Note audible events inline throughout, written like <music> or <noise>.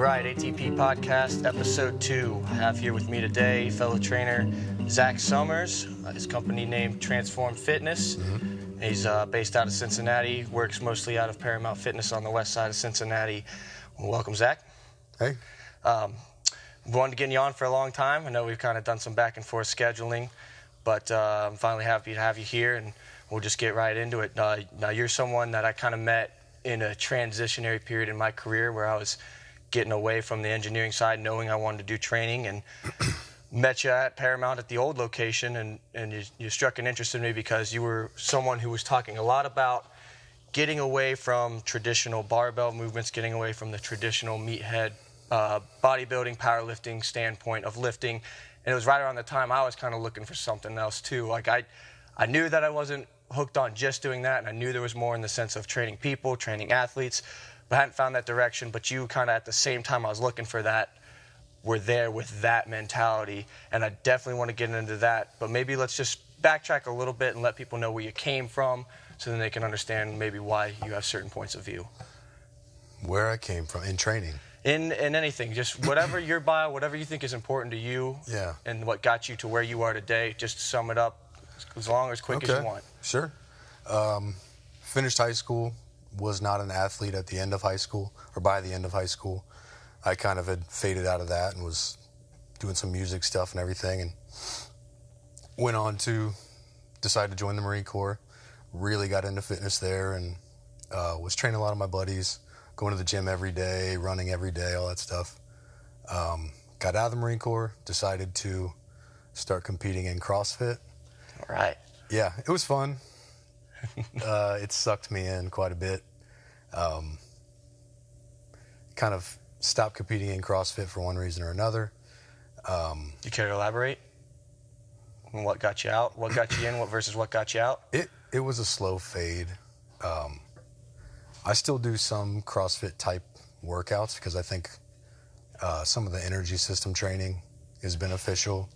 Right, ATP Podcast, Episode 2. I have here with me today fellow trainer Zach Summers, uh, his company named Transform Fitness. Mm-hmm. He's uh, based out of Cincinnati, works mostly out of Paramount Fitness on the west side of Cincinnati. Welcome, Zach. Hey. Um, wanted to get you on for a long time. I know we've kind of done some back and forth scheduling, but uh, I'm finally happy to have you here, and we'll just get right into it. Uh, now, you're someone that I kind of met in a transitionary period in my career where I was getting away from the engineering side, knowing I wanted to do training, and <clears throat> met you at Paramount at the old location, and, and you, you struck an interest in me because you were someone who was talking a lot about getting away from traditional barbell movements, getting away from the traditional meathead uh, bodybuilding, powerlifting standpoint of lifting. And it was right around the time I was kind of looking for something else too. Like I, I knew that I wasn't hooked on just doing that, and I knew there was more in the sense of training people, training athletes, but I hadn't found that direction. But you kind of at the same time I was looking for that, were there with that mentality, and I definitely want to get into that. But maybe let's just backtrack a little bit and let people know where you came from, so then they can understand maybe why you have certain points of view. Where I came from in training. In in anything, just whatever your bio, whatever you think is important to you, Yeah. and what got you to where you are today. Just sum it up as long as quick as you want. Sure. Um, finished high school. Was not an athlete at the end of high school or by the end of high school. I kind of had faded out of that and was doing some music stuff and everything, and went on to decide to join the Marine Corps. Really got into fitness there and uh, was training a lot of my buddies, going to the gym every day, running every day, all that stuff. Um, got out of the Marine Corps, decided to start competing in CrossFit. All right. Yeah, it was fun. Uh, it sucked me in quite a bit. Um, kind of stopped competing in CrossFit for one reason or another. Um, You care to elaborate? on What got you out? What got you in? What versus what got you out? it it was a slow fade. Um, I still do some CrossFit type workouts because I think uh, some of the energy system training is beneficial,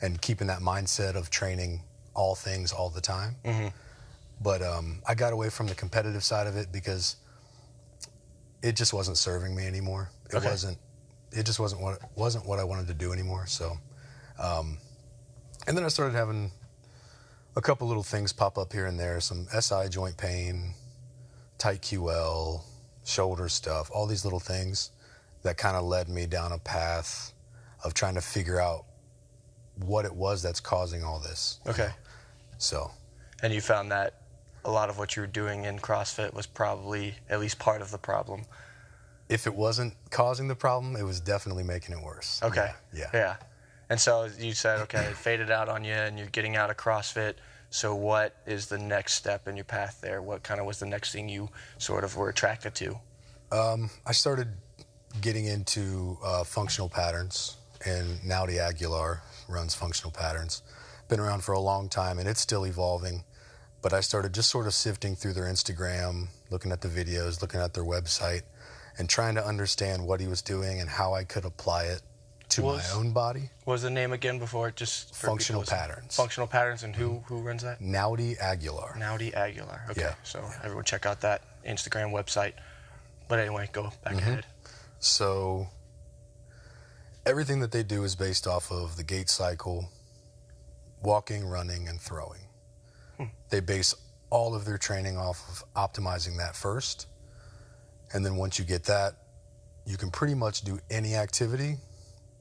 and keeping that mindset of training all things all the time. But um, I got away from the competitive side of it because it just wasn't serving me anymore. It Okay. wasn't. It just wasn't what wasn't what I wanted to do anymore. So, um, and then I started having a couple little things pop up here and there. Some SI joint pain, tight QL, shoulder stuff. All these little things that kind of led me down a path of trying to figure out what it was that's causing all this. you Okay. know? So And you found that a lot of what you were doing in CrossFit was probably at least part of the problem. if it wasn't causing the problem, it was definitely making it worse. Okay. Yeah. Yeah. And so you said, okay, it faded out on you and you're getting out of CrossFit. So what is the next step in your path there? What kind of was the next thing you sort of were attracted to? Um, I started getting into uh, functional patterns, and Naudi Aguilar runs functional patterns. Been around for a long time, and it's still evolving. But I started just sort of sifting through their Instagram, looking at the videos, looking at their website, and trying to understand what he was doing and how I could apply it to Was- my own body. What was the name again before? It just Functional? Patterns. Functional patterns, and who mm-hmm. who runs that? Naudi Aguilar. Naudi Aguilar. Okay, Yeah. so everyone check out that Instagram website. But anyway, go back mm-hmm. ahead. So everything that they do is based off of the gait cycle, walking, running, and throwing. They base all of their training off of optimizing that first. And then once you get that, you can pretty much do any activity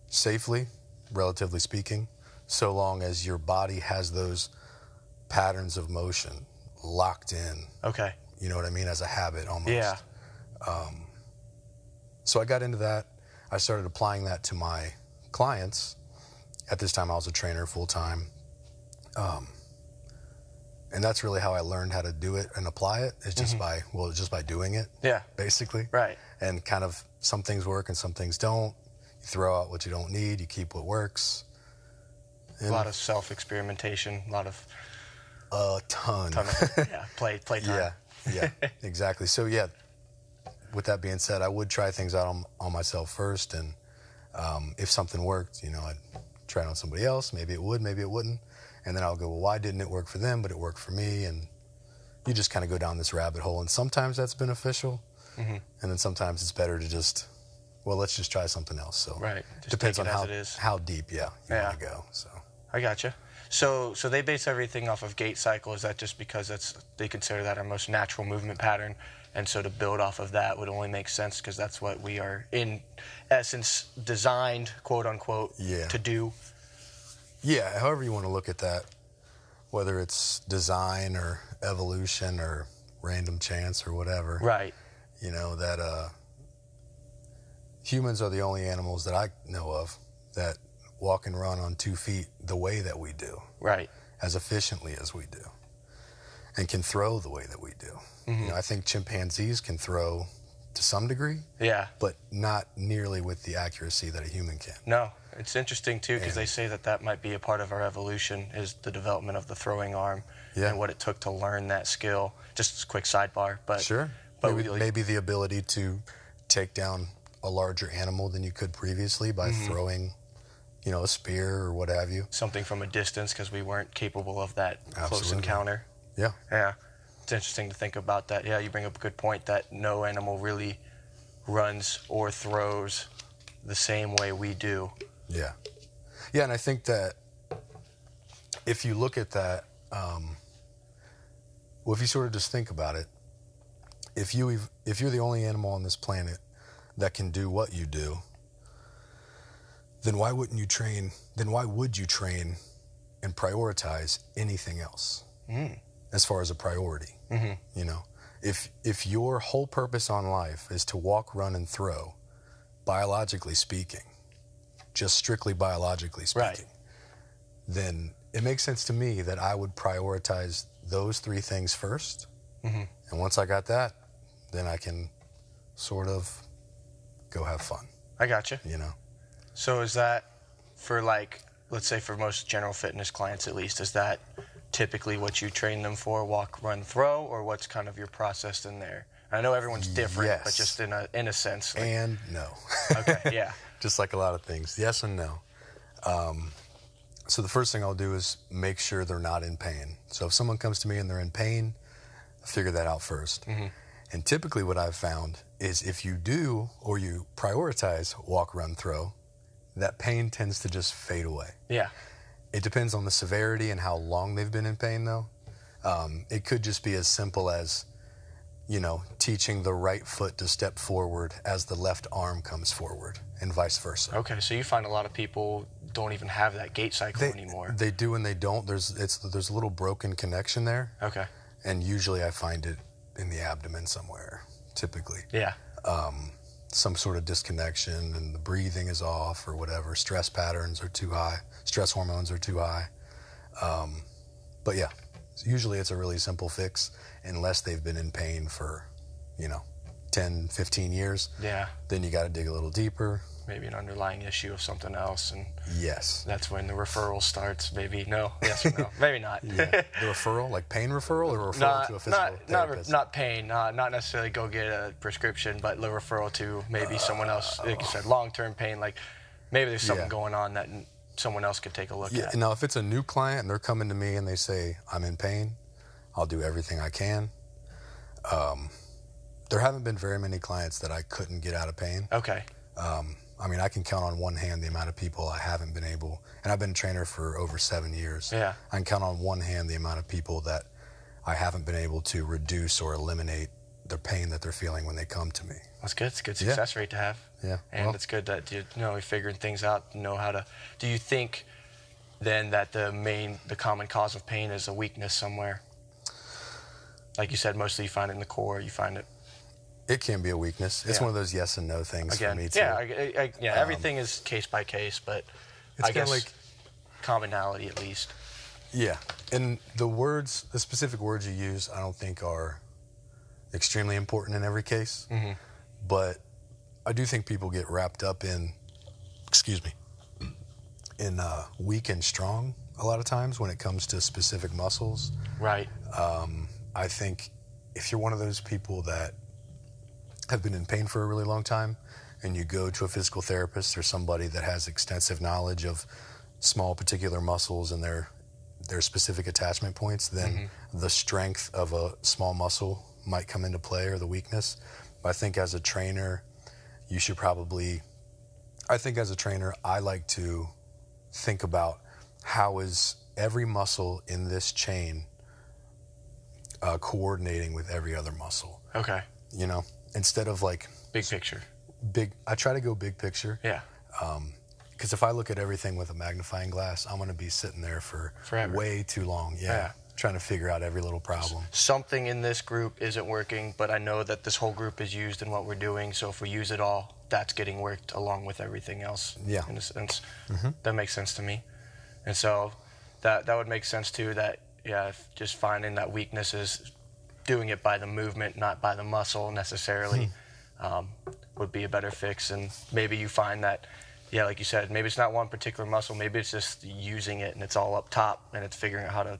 safely, relatively speaking, so long as your body has those patterns of motion locked in. Okay. You know what I mean? As a habit almost. Yeah. So I got into that. I started applying that to my clients. At this time, I was a trainer full time. Um, and that's really how I learned how to do it and apply it is just by, well, just by doing it, Yeah. basically. Right. And kind of some things work and some things don't. You throw out what you don't need, you keep what works. A lot of self experimentation. A lot of A ton. ton of <laughs> yeah play play time. Yeah, yeah, <laughs> exactly. So yeah, with that being said, I would try things out on, on myself first, and um, if something worked, you know, I'd try it on somebody else. Maybe it would, maybe it wouldn't, and then I'll go, well, why didn't it work for them, but it worked for me? And you just kind of go down this rabbit hole, and sometimes that's beneficial, mm-hmm. and then sometimes it's better to just well, let's just try something else. So Right. Just depends on how it is. how deep, yeah, you Yeah. want to go. So I gotcha. So, so they base everything off of gait cycle. Is that just because that's they consider that our most natural movement pattern, and so to build off of that would only make sense because that's what we are in essence designed, quote unquote, Yeah. to do. Yeah, however you want to look at that, whether it's design or evolution or random chance or whatever, Right. you know that uh, humans are the only animals that I know of that walk and run on two feet the way that we do, Right. as efficiently as we do, and can throw the way that we do. You know, I think chimpanzees can throw to some degree, Yeah. but not nearly with the accuracy that a human can. No, it's interesting too because they say that that might be a part of our evolution is the development of the throwing arm Yeah. and what it took to learn that skill. Just a quick sidebar, but Sure. But maybe, like, maybe the ability to take down a larger animal than you could previously by Mm-hmm. throwing, you know, a spear or what have you. something from a distance because we weren't capable of that close encounter. Yeah. Yeah, it's interesting to think about that. Yeah, you bring up a good point that no animal really runs or throws the same way we do. Yeah. Yeah, and I think that if you look at that, um, well, if you sort of just think about it, if you ev- if you're the only animal on this planet that can do what you do, then why wouldn't you train? Then why would you train and prioritize anything else Mm. as far as a priority? Mhm. You know, if if your whole purpose on life is to walk, run, and throw, biologically speaking, just strictly biologically Right. speaking, then it makes sense to me that I would prioritize those three things 1st Mhm. And once I got that, then I can sort of go have fun, I gotcha. you You know? So is that for like, let's say for most general fitness clients at least, is that typically what you train them for, walk, run, throw, or what's kind of your process in there? I know everyone's different, but just in a in a sense. like- And no. okay, yeah, <laughs> just like a lot of things. Yes and no. Um, so the first thing I'll do is make sure they're not in pain. So if someone comes to me and they're in pain, I figure that out 1st And typically, what I've found is if you do or you prioritize walk, run, throw, that pain tends to just fade away. yeah, It depends on the severity and how long they've been in pain, though. Um, it could just be as simple as, you know, teaching the right foot to step forward as the left arm comes forward, and vice versa. okay. So you find a lot of people don't even have that gait cycle They, anymore. they do and they don't. There's it's there's a little broken connection there, okay, and usually I find it in the abdomen somewhere. Typically, yeah, some sort of disconnection, and the breathing is off or whatever. Stress patterns are too high. Stress hormones are too high. Um, but yeah, usually it's a really simple fix, unless they've been in pain for, you know, 10, 15 years. yeah. Then you got to dig a little deeper. Maybe an underlying issue of something else, and Yes. that's when the referral starts. Maybe no, yes or no, <laughs> maybe not. Yeah. the referral, like pain referral, or referral not, to a physical not, not, therapist. not pain, uh, not necessarily go get a prescription, but the referral to maybe someone else, like you said, long-term pain. Like maybe there's something Yeah. going on that someone else could take a look Yeah. at. Now, if it's a new client and they're coming to me and they say I'm in pain, I'll do everything I can. Um, there haven't been very many clients that I couldn't get out of pain. Okay, Um, I mean, I can count on one hand the amount of people I haven't been able, and I've been a trainer for over seven years. Yeah. I can count on one hand the amount of people that I haven't been able to reduce or eliminate the pain that they're feeling when they come to me. that's good. It's a good Yeah. success rate to have. Yeah. And well, it's good that you know you're figuring things out, know how to. Do you think then that the main, the common cause of pain is a weakness somewhere? Like you said, mostly you find it in the core. You find it it can be a weakness. It's Yeah. one of those yes and no things again. for me too. Yeah, I, I, yeah. Um, everything is case by case, but It's I guess like- commonality at least. Yeah, and the words, the specific words you use, I don't think are extremely important in every case. Mm-hmm. But I do think people get wrapped up in, excuse me, in uh, weak and strong a lot of times when it comes to specific muscles. Right. I think if you're one of those people that have been in pain for a really long time and you go to a physical therapist or somebody that has extensive knowledge of small particular muscles and their their specific attachment points, then the strength of a small muscle might come into play or the weakness. But I think as a trainer, you should probably. I think as a trainer, I like to think about how is every muscle in this chain uh, coordinating with every other muscle. Okay. You know, instead of like Big picture. big. I try to go big picture. Yeah. Um, Because if I look at everything with a magnifying glass, I'm going to be sitting there for Forever. way too long. Yeah, Yeah. Trying to figure out every little problem. Something in this group isn't working, but I know that this whole group is used in what we're doing. So if we use it all, that's getting worked along with everything else. Yeah. Mm-hmm. In a sense, that makes sense to me. And so that that would make sense too. That yeah, if just finding that weakness is doing it by the movement, not by the muscle necessarily, um, would be a better fix. And maybe you find that, yeah, like you said, maybe it's not one particular muscle, maybe it's just using it and it's all up top and it's figuring out how to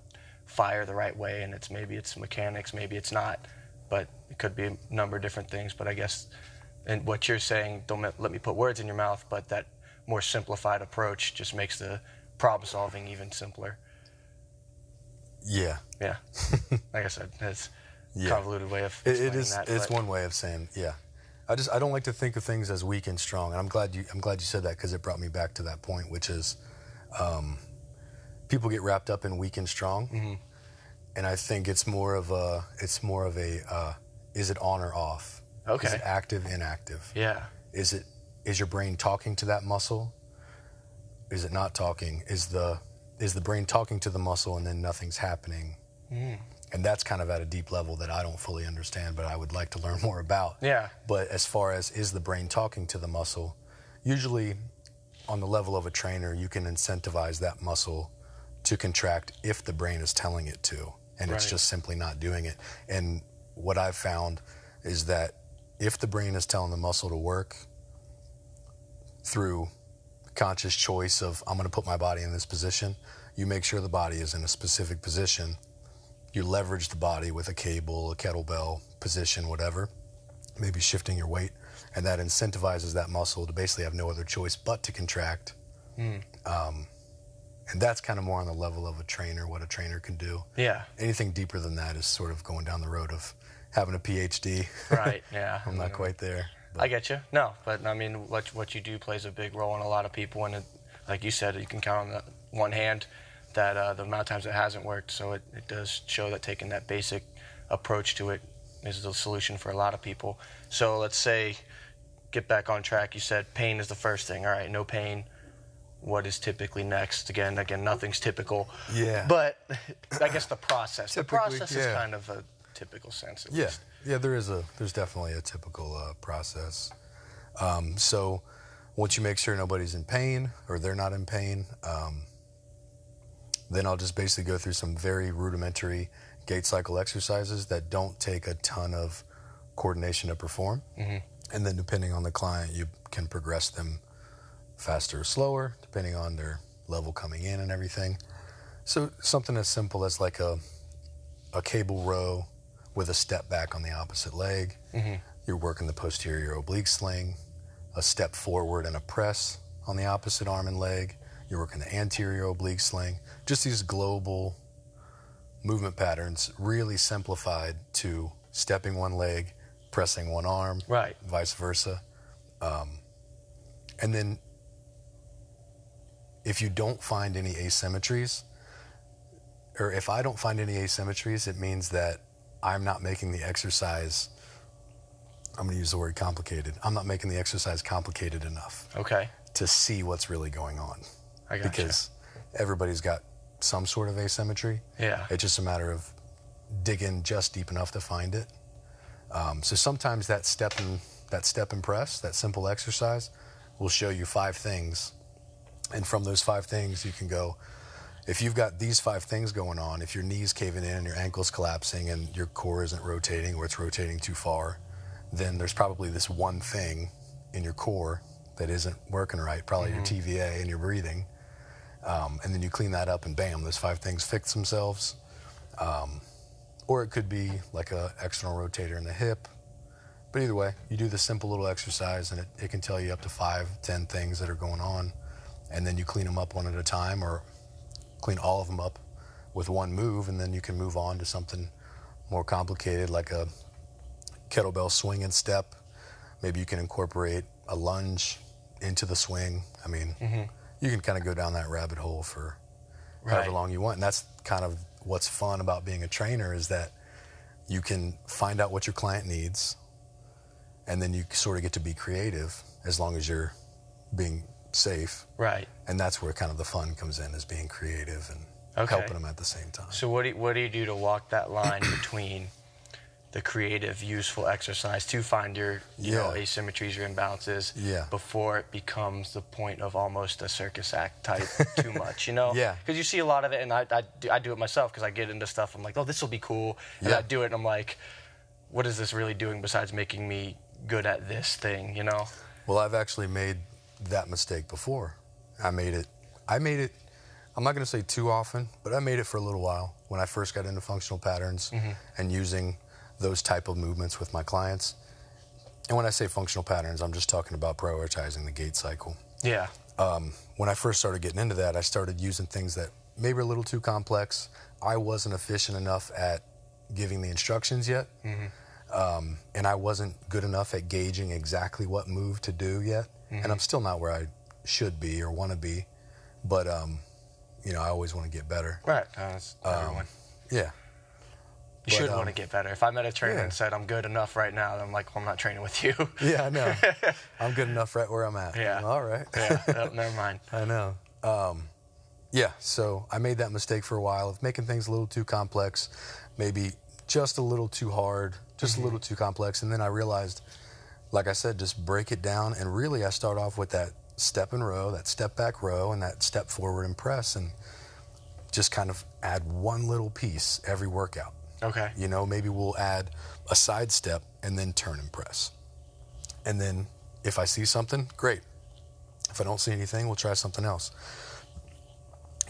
fire the right way. And it's maybe it's mechanics, maybe it's not, but it could be a number of different things. But I guess, and what you're saying, don't let- let me put words in your mouth, but that more simplified approach just makes the problem solving even simpler. Yeah, Yeah. <laughs> like I said, it's a Yeah. convoluted way of it, it is. that. it's but- one way of saying yeah. I just I don't like to think of things as weak and strong, and I'm glad you I'm glad you said that because it brought me back to that point, which is, um, people get wrapped up in weak and strong, Mm-hmm. and I think it's more of a it's more of a uh, is it on or off? Okay. Is it active, inactive? Yeah. Is it is your brain talking to that muscle? Is it not talking? Is the is the brain talking to the muscle and then nothing's happening? And that's kind of at a deep level that I don't fully understand, but I would like to learn <laughs> more about. Yeah. But as far as is the brain talking to the muscle, usually on the level of a trainer, you can incentivize that muscle to contract if the brain is telling it to, and it's just simply not doing it. And what I've found is that if the brain is telling the muscle to work through conscious choice of I'm going to put my body in this position, you make sure the body is in a specific position. You leverage the body with a cable, a kettlebell position, whatever, maybe shifting your weight, and that incentivizes that muscle to basically have no other choice but to contract. Um, and that's kind of more on the level of a trainer, what a trainer can do. Yeah. Anything deeper than that is sort of going down the road of having a PhD. <laughs> Right. Yeah. <laughs> I'm not quite there. but- I get you. No, but I mean, what what you do plays a big role in a lot of people, and it, like you said, you can count on the one hand that uh, the amount of times it hasn't worked. So it, it does show that taking that basic approach to it is the solution for a lot of people. So let's say, get back on track. You said pain is the first thing. All right, no pain. What is typically next? Again, again, nothing's typical. Yeah. But I guess the process. the process is kind of a typical sense. At Yeah, least. yeah. There is a there's definitely a typical uh, process. Um, so once you make sure nobody's in pain or they're not in pain, um, then I'll just basically go through some very rudimentary gait cycle exercises that don't take a ton of coordination to perform. Mm-hmm. And then depending on the client, you can progress them faster or slower, depending on their level coming in and everything. So something as simple as like a a cable row with a step back on the opposite leg. You're working the posterior oblique sling, a step forward and a press on the opposite arm and leg. You're working the anterior oblique sling. Just these global movement patterns, really simplified to stepping one leg, pressing one arm, Right. vice versa. Um, and then if you don't find any asymmetries, or if I don't find any asymmetries, it means that I'm not making the exercise. I'm going to use the word complicated. I'm not making the exercise complicated enough Okay. to see what's really going on. I gotcha. Because everybody's got some sort of asymmetry. Yeah. It's just a matter of digging just deep enough to find it. Um, so sometimes that step and that step and press, that simple exercise, will show you five things, and from those five things, you can go. If you've got these five things going on, if your knees caving in and your ankles collapsing and your core isn't rotating or it's rotating too far, then there's probably this one thing in your core that isn't working right, probably your TVA and your breathing. Um, and then you clean that up, and bam, those five things fix themselves. Um, or it could be like a external rotator in the hip. But either way, you do the simple little exercise, and it, it can tell you up to five, ten things that are going on, and then you clean them up one at a time, or clean all of them up with one move, and then you can move on to something more complicated, like a kettlebell swing and step, maybe you can incorporate a lunge into the swing. I mean, mm-hmm. you can kind of go down that rabbit hole for however long you want. And that's kind of what's fun about being a trainer is that you can find out what your client needs and then you sort of get to be creative as long as you're being safe. Right. And that's where kind of the fun comes in is being creative and Okay. helping them at the same time. So what do you, what do you do to walk that line <clears throat> between the creative, useful exercise to find your you know asymmetries or imbalances Yeah. before it becomes the point of almost a circus act type <laughs> too much, you know? Yeah. Because you see a lot of it, and I, I, do, I do it myself because I get into stuff. I'm like, oh, this will be cool, and Yeah. I do it, and I'm like, what is this really doing besides making me good at this thing, you know? Well, I've actually made that mistake before. I made it. I made it. I'm not going to say too often, but I made it for a little while when I first got into functional patterns and using those type of movements with my clients. And when I say functional patterns, I'm just talking about prioritizing the gait cycle. Yeah. Um, when I first started getting into that, I started using things that maybe were a little too complex. I wasn't efficient enough at giving the instructions yet. Um, and I wasn't good enough at gauging exactly what move to do yet. And I'm still not where I should be or want to be. But, um, you know, I always want to get better. Right. Uh, that's Um, everyone. Yeah. You but, should um, want to get better. If I met a trainer yeah. and said I'm good enough right now, then I'm like, well, I'm not training with you. Yeah, I know. <laughs> I'm good enough right where I'm at. Yeah. All right. yeah, no, <laughs> never mind. I know. Um, yeah, so I made that mistake for a while of making things a little too complex, maybe just a little too hard, just a little too complex. And then I realized, like I said, just break it down. And really, I start off with that step and row, that step back row, and that step forward and press, and just kind of add one little piece every workout. Okay. You know, maybe we'll add a side step and then turn and press. And then if I see something, great. If I don't see anything, we'll try something else.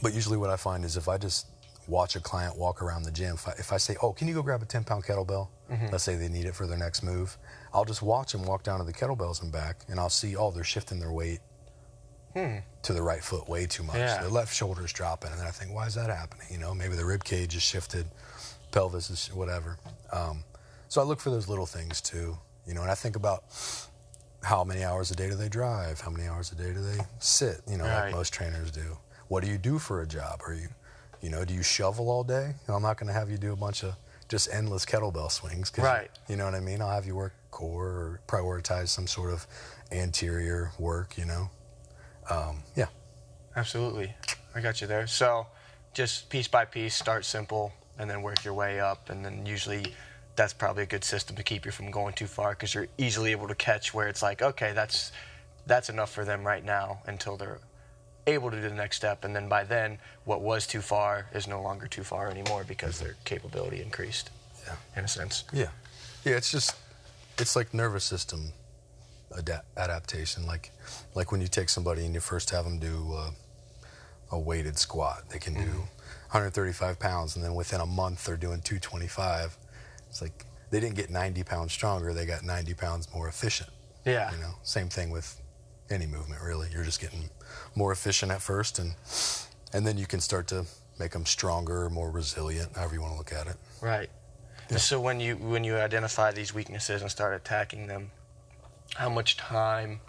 But usually what I find is if I just watch a client walk around the gym, if I, if I say, oh, can you go grab a 10 pound kettlebell? Mm-hmm. Let's say they need it for their next move. I'll just watch them walk down to the kettlebells and back, and I'll see, oh, they're shifting their weight to the right foot way too much. Yeah. Their left shoulder's dropping, and then I think, why is that happening? You know, maybe the rib cage is shifted, pelvis is whatever. Um, so I look for those little things too, you know, and I think about how many hours a day do they drive? How many hours a day do they sit? You know, Right. like most trainers do. What do you do for a job? Are you, you know, do you shovel all day? I'm not going to have you do a bunch of just endless kettlebell swings. 'cause Right. You know what I mean? I'll have you work core or prioritize some sort of anterior work. You know. Um, yeah. Absolutely. I got you there. So just piece by piece, start simple and then work your way up. And then usually that's probably a good system to keep you from going too far because you're easily able to catch where it's like, okay, that's that's enough for them right now until they're able to do the next step. And then by then, what was too far is no longer too far anymore because their capability increased Yeah. in a sense. Yeah, yeah. It's just it's like nervous system ada- adaptation. Like like when you take somebody and you first have them do uh, a weighted squat, they can do 135 pounds, and then within a month they're doing 225. It's like they didn't get 90 pounds stronger; they got 90 pounds more efficient. Yeah. You know, same thing with any movement. Really, you're just getting more efficient at first, and and then you can start to make them stronger, more resilient, however you want to look at it. Right. So when you when you identify these weaknesses and start attacking them, how much time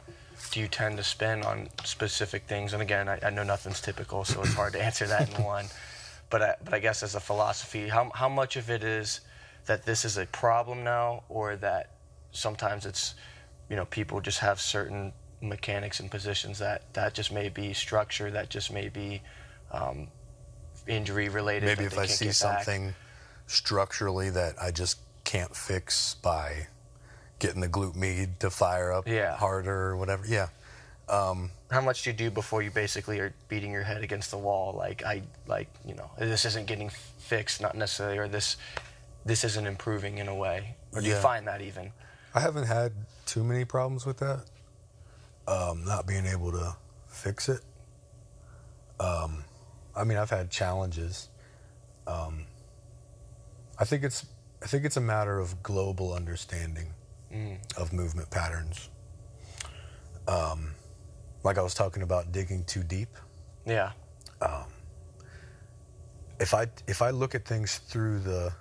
do you tend to spend on specific things? And again, I, I know nothing's typical, so it's hard to <laughs> answer that in one. But I, but I guess as a philosophy, how how much of it is that this is a problem now, or that sometimes it's you know people just have certain mechanics and positions that that just may be structure, that just may be um, injury related. Maybe if I see get back. Structurally that I just can't fix by getting the glute med to fire up Yeah. harder or whatever. Yeah. Um, How much do you do before you basically are beating your head against the wall? Like I like you know this isn't getting fixed, not necessarily, or this this isn't improving in a way. Or do you find that even? I haven't had too many problems with that. Um, not being able to fix it. Um, I mean, I've had challenges. Um, I think it's I think it's a matter of global understanding of movement patterns. Um, like I was talking about digging too deep. Yeah. if I if I look at things through the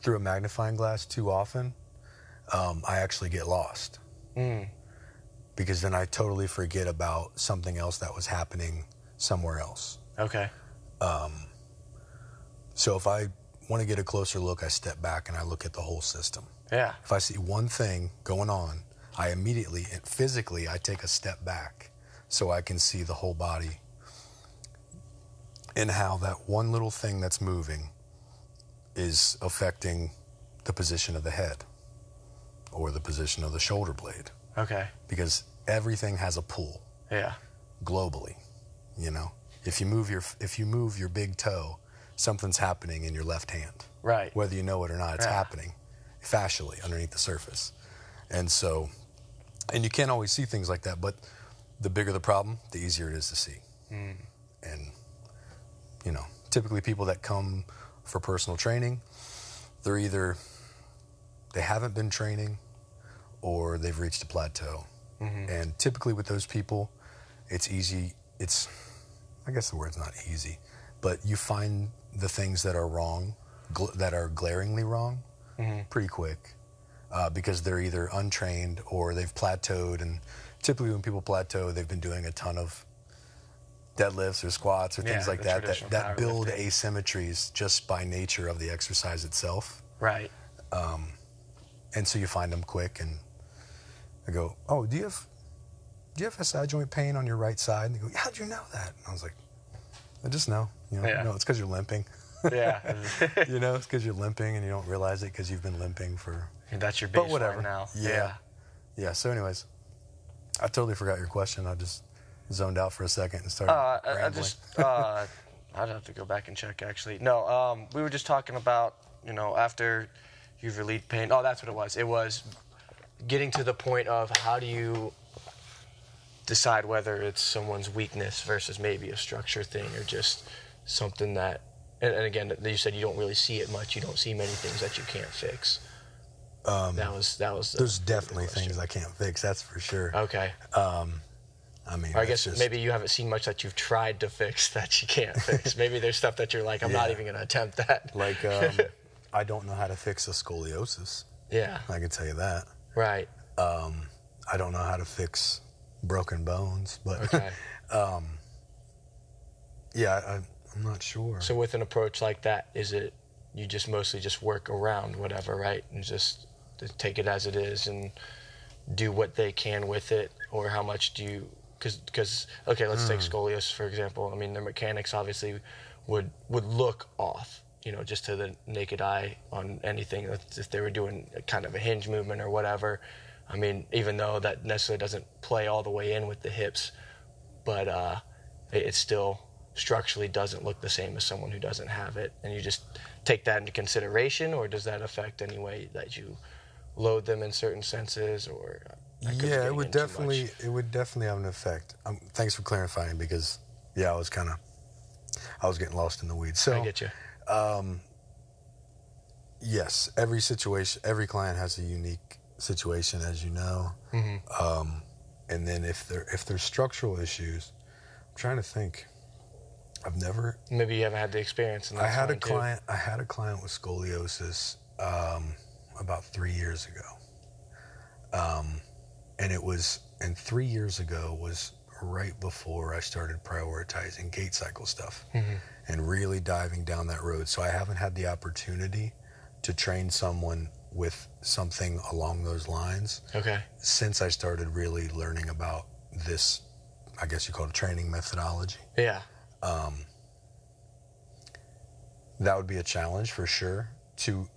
through a magnifying glass too often, um, I actually get lost. Because then I totally forget about something else that was happening somewhere else. Okay. So if I want to get a closer look, I step back and I look at the whole system. Yeah. If I see one thing going on, I immediately, and physically, I take a step back so I can see the whole body and how that one little thing that's moving is affecting the position of the head or the position of the shoulder blade Okay. because everything has a pull Yeah. globally you know if you move your if you move your big toe something's happening in your left hand. Right. whether you know it or not it's Yeah. happening fascially underneath the surface. And so and you can't always see things like that but the bigger the problem the easier it is to see. Hmm. And you know typically people that come for personal training they're either they haven't been training or they've reached a plateau. Mm-hmm. And typically with those people it's easy it's i guess the word's not easy but you find the things that are wrong gl- that are glaringly wrong pretty quick uh, because they're either untrained or they've plateaued and typically when people plateau they've been doing a ton of deadlifts or squats or things Yeah, like that that, that build powerlifting. asymmetries just by nature of the exercise itself Right. and so you find them quick and I go, oh, do you have do you have a SI joint pain on your right side? And they go, how'd you know that? And I was like, I just know. You know, Yeah. no, it's because you're limping. Yeah. <laughs> <laughs> you know, it's because you're limping and you don't realize it because you've been limping for. That's your baseline But whatever. now. Yeah. Yeah. So, anyways, I totally forgot your question. I just zoned out for a second and started. Uh, I, I just. Uh, <laughs> I'd have to go back and check actually. No, um, we were just talking about, you know, after you've relieved pain. Oh, that's what it was. It was getting to the point of how do you decide whether it's someone's weakness versus maybe a structure thing or just something that, and, and again, you said you don't really see it much. You don't see many things that you can't fix. that was that was. The, Um, There's definitely question. things I can't fix. That's for sure. Okay. I mean, I guess just- maybe you haven't seen much that you've tried to fix <laughs> that you can't fix. <laughs> maybe there's stuff that you're like, I'm not even going to attempt that. like um, <laughs> I don't know how to fix a scoliosis. yeah, I can tell you that. right. I don't know how to fix broken bones, but Okay. <laughs> Um, yeah, I, I'm not sure. so with an approach like that, is it you just mostly just work around whatever, right, and just take it as it is and do what they can with it, or how much do you? Because okay, let's take hmm. scoliosis for example. I mean, their mechanics obviously would would look off, you know, just to the naked eye on anything. If they were doing kind of a hinge movement or whatever, I mean, even though that necessarily doesn't play all the way in with the hips, but uh, it, it still structurally doesn't look the same as someone who doesn't have it. And you just take that into consideration, or does that affect any way that you load them in certain senses, or I yeah, it would in too much. definitely it would definitely have an effect. Um, thanks for clarifying because yeah, I was kind of I was getting lost in the weeds. So I get you. yes, every situation, every client has a unique situation, as you know. Mm-hmm. Um, and then if there if there's structural issues, I'm trying to think. I've never Maybe you haven't had the experience. I had a too. client. I had a client with scoliosis um, about three years ago, um, and it was and three years ago was right before I started prioritizing gait cycle stuff and really diving down that road. So I haven't had the opportunity to train someone with something along those lines Okay. since I started really learning about this. I guess you call it training methodology Yeah. Um, that would be a challenge for sure to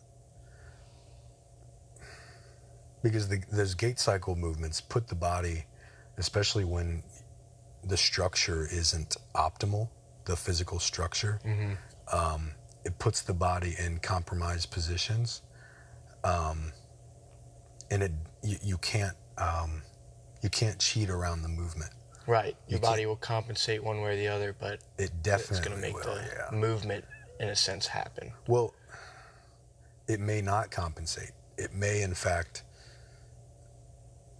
because the, those gait cycle movements put the body especially when the structure isn't optimal the physical structure mm-hmm. um, it puts the body in compromised positions um, and it you, you can't um, you can't cheat around the movement Right. Your You body will compensate one way or the other, but it it's definitely going to make will, the yeah. movement, in a sense, happen. Well, it may not compensate. It may, in fact,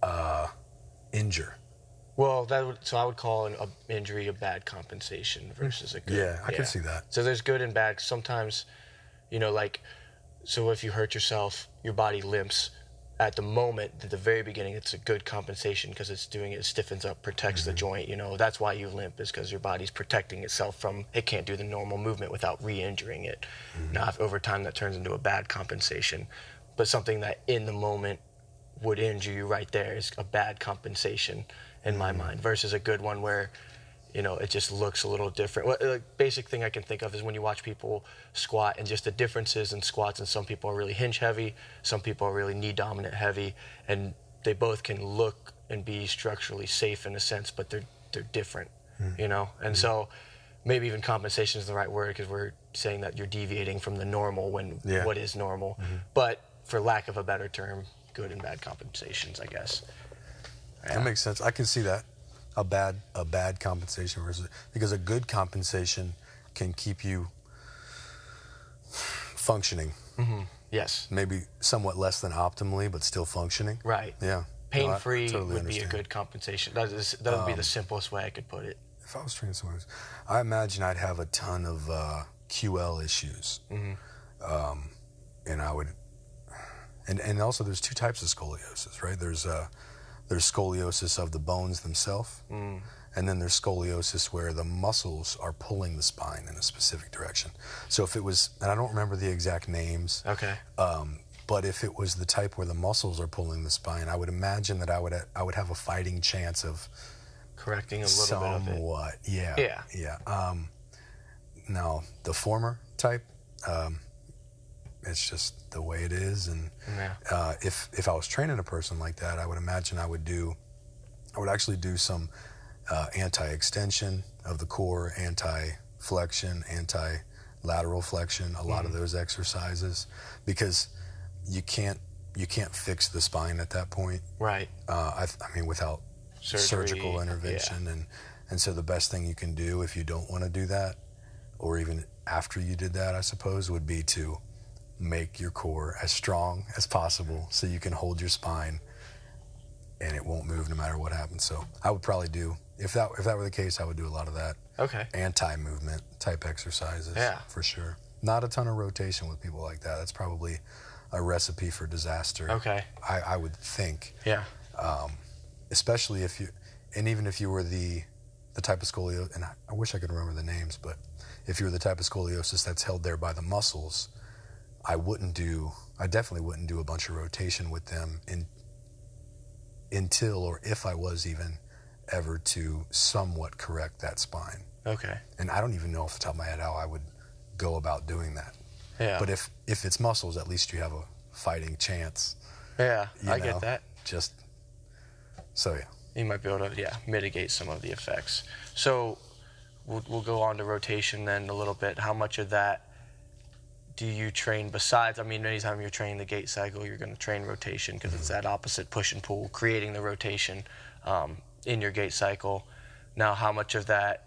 uh, injure. Well, that would, so I would call an a injury a bad compensation versus a good. Yeah, I can see that. So there's good and bad. Sometimes, you know, like, so if you hurt yourself, your body limps at the moment, at the very beginning, it's a good compensation because it's doing it, it stiffens up, protects Mm-hmm. the joint. You know, that's why you limp is because your body's protecting itself from it can't do the normal movement without re-injuring it. Mm-hmm. Now, if over time that turns into a bad compensation, but something that in the moment would injure you right there is a bad compensation in my mind versus a good one where you know it just looks a little different. What the basic thing i can think of is when you watch people squat and just the differences in squats and some people are really hinge heavy some people are really knee dominant heavy and they both can look and be structurally safe in a sense but they're they're different hmm. you know? And hmm. so maybe even compensation is the right word because we're saying that you're deviating from the normal when Yeah. what is normal. Mm-hmm. But for lack of a better term good and bad compensations i guess. That makes sense. I can see that. A bad a bad compensation versus because a good compensation can keep you functioning. yes Maybe somewhat less than optimally, but still functioning. right Yeah. No, pain free totally would be a good compensation. That is that would be the simplest way I could put it. If I was training someone, else, I imagine I'd have a ton of uh, QL issues, um, and I would, and and also there's two types of scoliosis, right? There's uh, there's scoliosis of the bones themselves, and then there's scoliosis where the muscles are pulling the spine in a specific direction. So if it was, and I don't remember the exact names, Okay. um, but if it was the type where the muscles are pulling the spine, I would imagine that I would I would have a fighting chance of Correcting a little bit of it. Somewhat, yeah. Yeah. Yeah. Um, now, the former type, um, it's just the way it is. And Yeah. uh, if, if I was training a person like that, I would imagine I would do, I would actually do some uh, anti extension of the core, anti flexion, anti lateral flexion, a lot of Mm-hmm. those exercises, because you can't. You can't fix the spine at that point. Right. Uh, I, I mean, without Surgery, surgical intervention and and so the best thing you can do if you don't want to do that or even after you did that i suppose would be to make your core as strong as possible so you can hold your spine and it won't move no matter what happens so i would probably do if that if that were the case i would do a lot of that Okay. anti-movement type exercises Yeah. for sure not a ton of rotation with people like that that's probably a recipe for disaster Okay. i, I would think Yeah. Um, especially if you, and even if you were the, the type of scoliosis, and I, I wish I could remember the names, but if you were the type of scoliosis that's held there by the muscles, I wouldn't do, I definitely wouldn't do a bunch of rotation with them in, until or if I was even ever to somewhat correct that spine. Okay. And I don't even know off the top of my head how I would go about doing that. Yeah. But if, if it's muscles, at least you have a fighting chance. yeah, you I know? get that. Just, so yeah. You might be able to yeah mitigate some of the effects. So we'll, we'll go on to rotation then a little bit. How much of that do you train besides? I mean, anytime you're training the gait cycle, you're going to train rotation because it's that opposite push and pull, creating the rotation um, in your gait cycle. Now, how much of that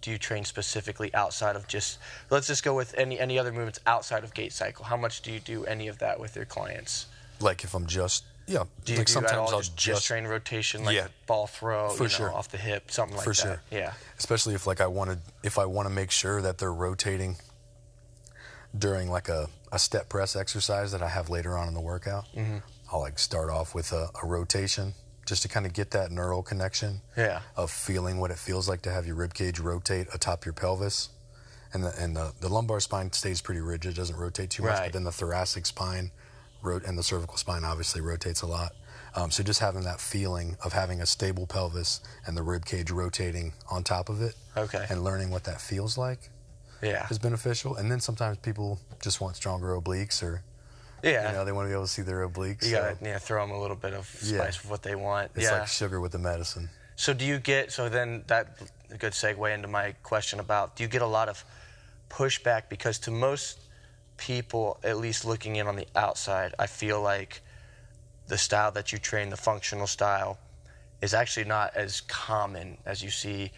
do you train specifically outside of just? Let's just go with any any other movements outside of gait cycle. How much do you do any of that with your clients? Like if I'm just, yeah, Do you like do sometimes all I'll just, just, just train rotation like Yeah. ball throw, For you know, sure. off the hip, something like For that? sure. Yeah. especially if like I wanted, if I want to make sure that they're rotating during like a, a step press exercise that I have later on in the workout. Mm-hmm. I'll like start off with a, a rotation just to kind of get that neural connection Yeah. of feeling what it feels like to have your rib cage rotate atop your pelvis. And the, and the, the lumbar spine stays pretty rigid, doesn't rotate too much, Right. but then the thoracic spine rot- and the cervical spine obviously rotates a lot. Um, so just having that feeling of having a stable pelvis and the rib cage rotating on top of it Okay. and learning what that feels like yeah. is beneficial. And then sometimes people just want stronger obliques or, Yeah. you know, they want to be able to see their obliques. you so gotta yeah, throw them a little bit of spice Yeah. with what they want. it's yeah. like sugar with the medicine. so do you get so then that a good segue into my question about do you get a lot of pushback because to most people, at least looking in on the outside, I feel like the style that you train, the functional style, is actually not as common as you see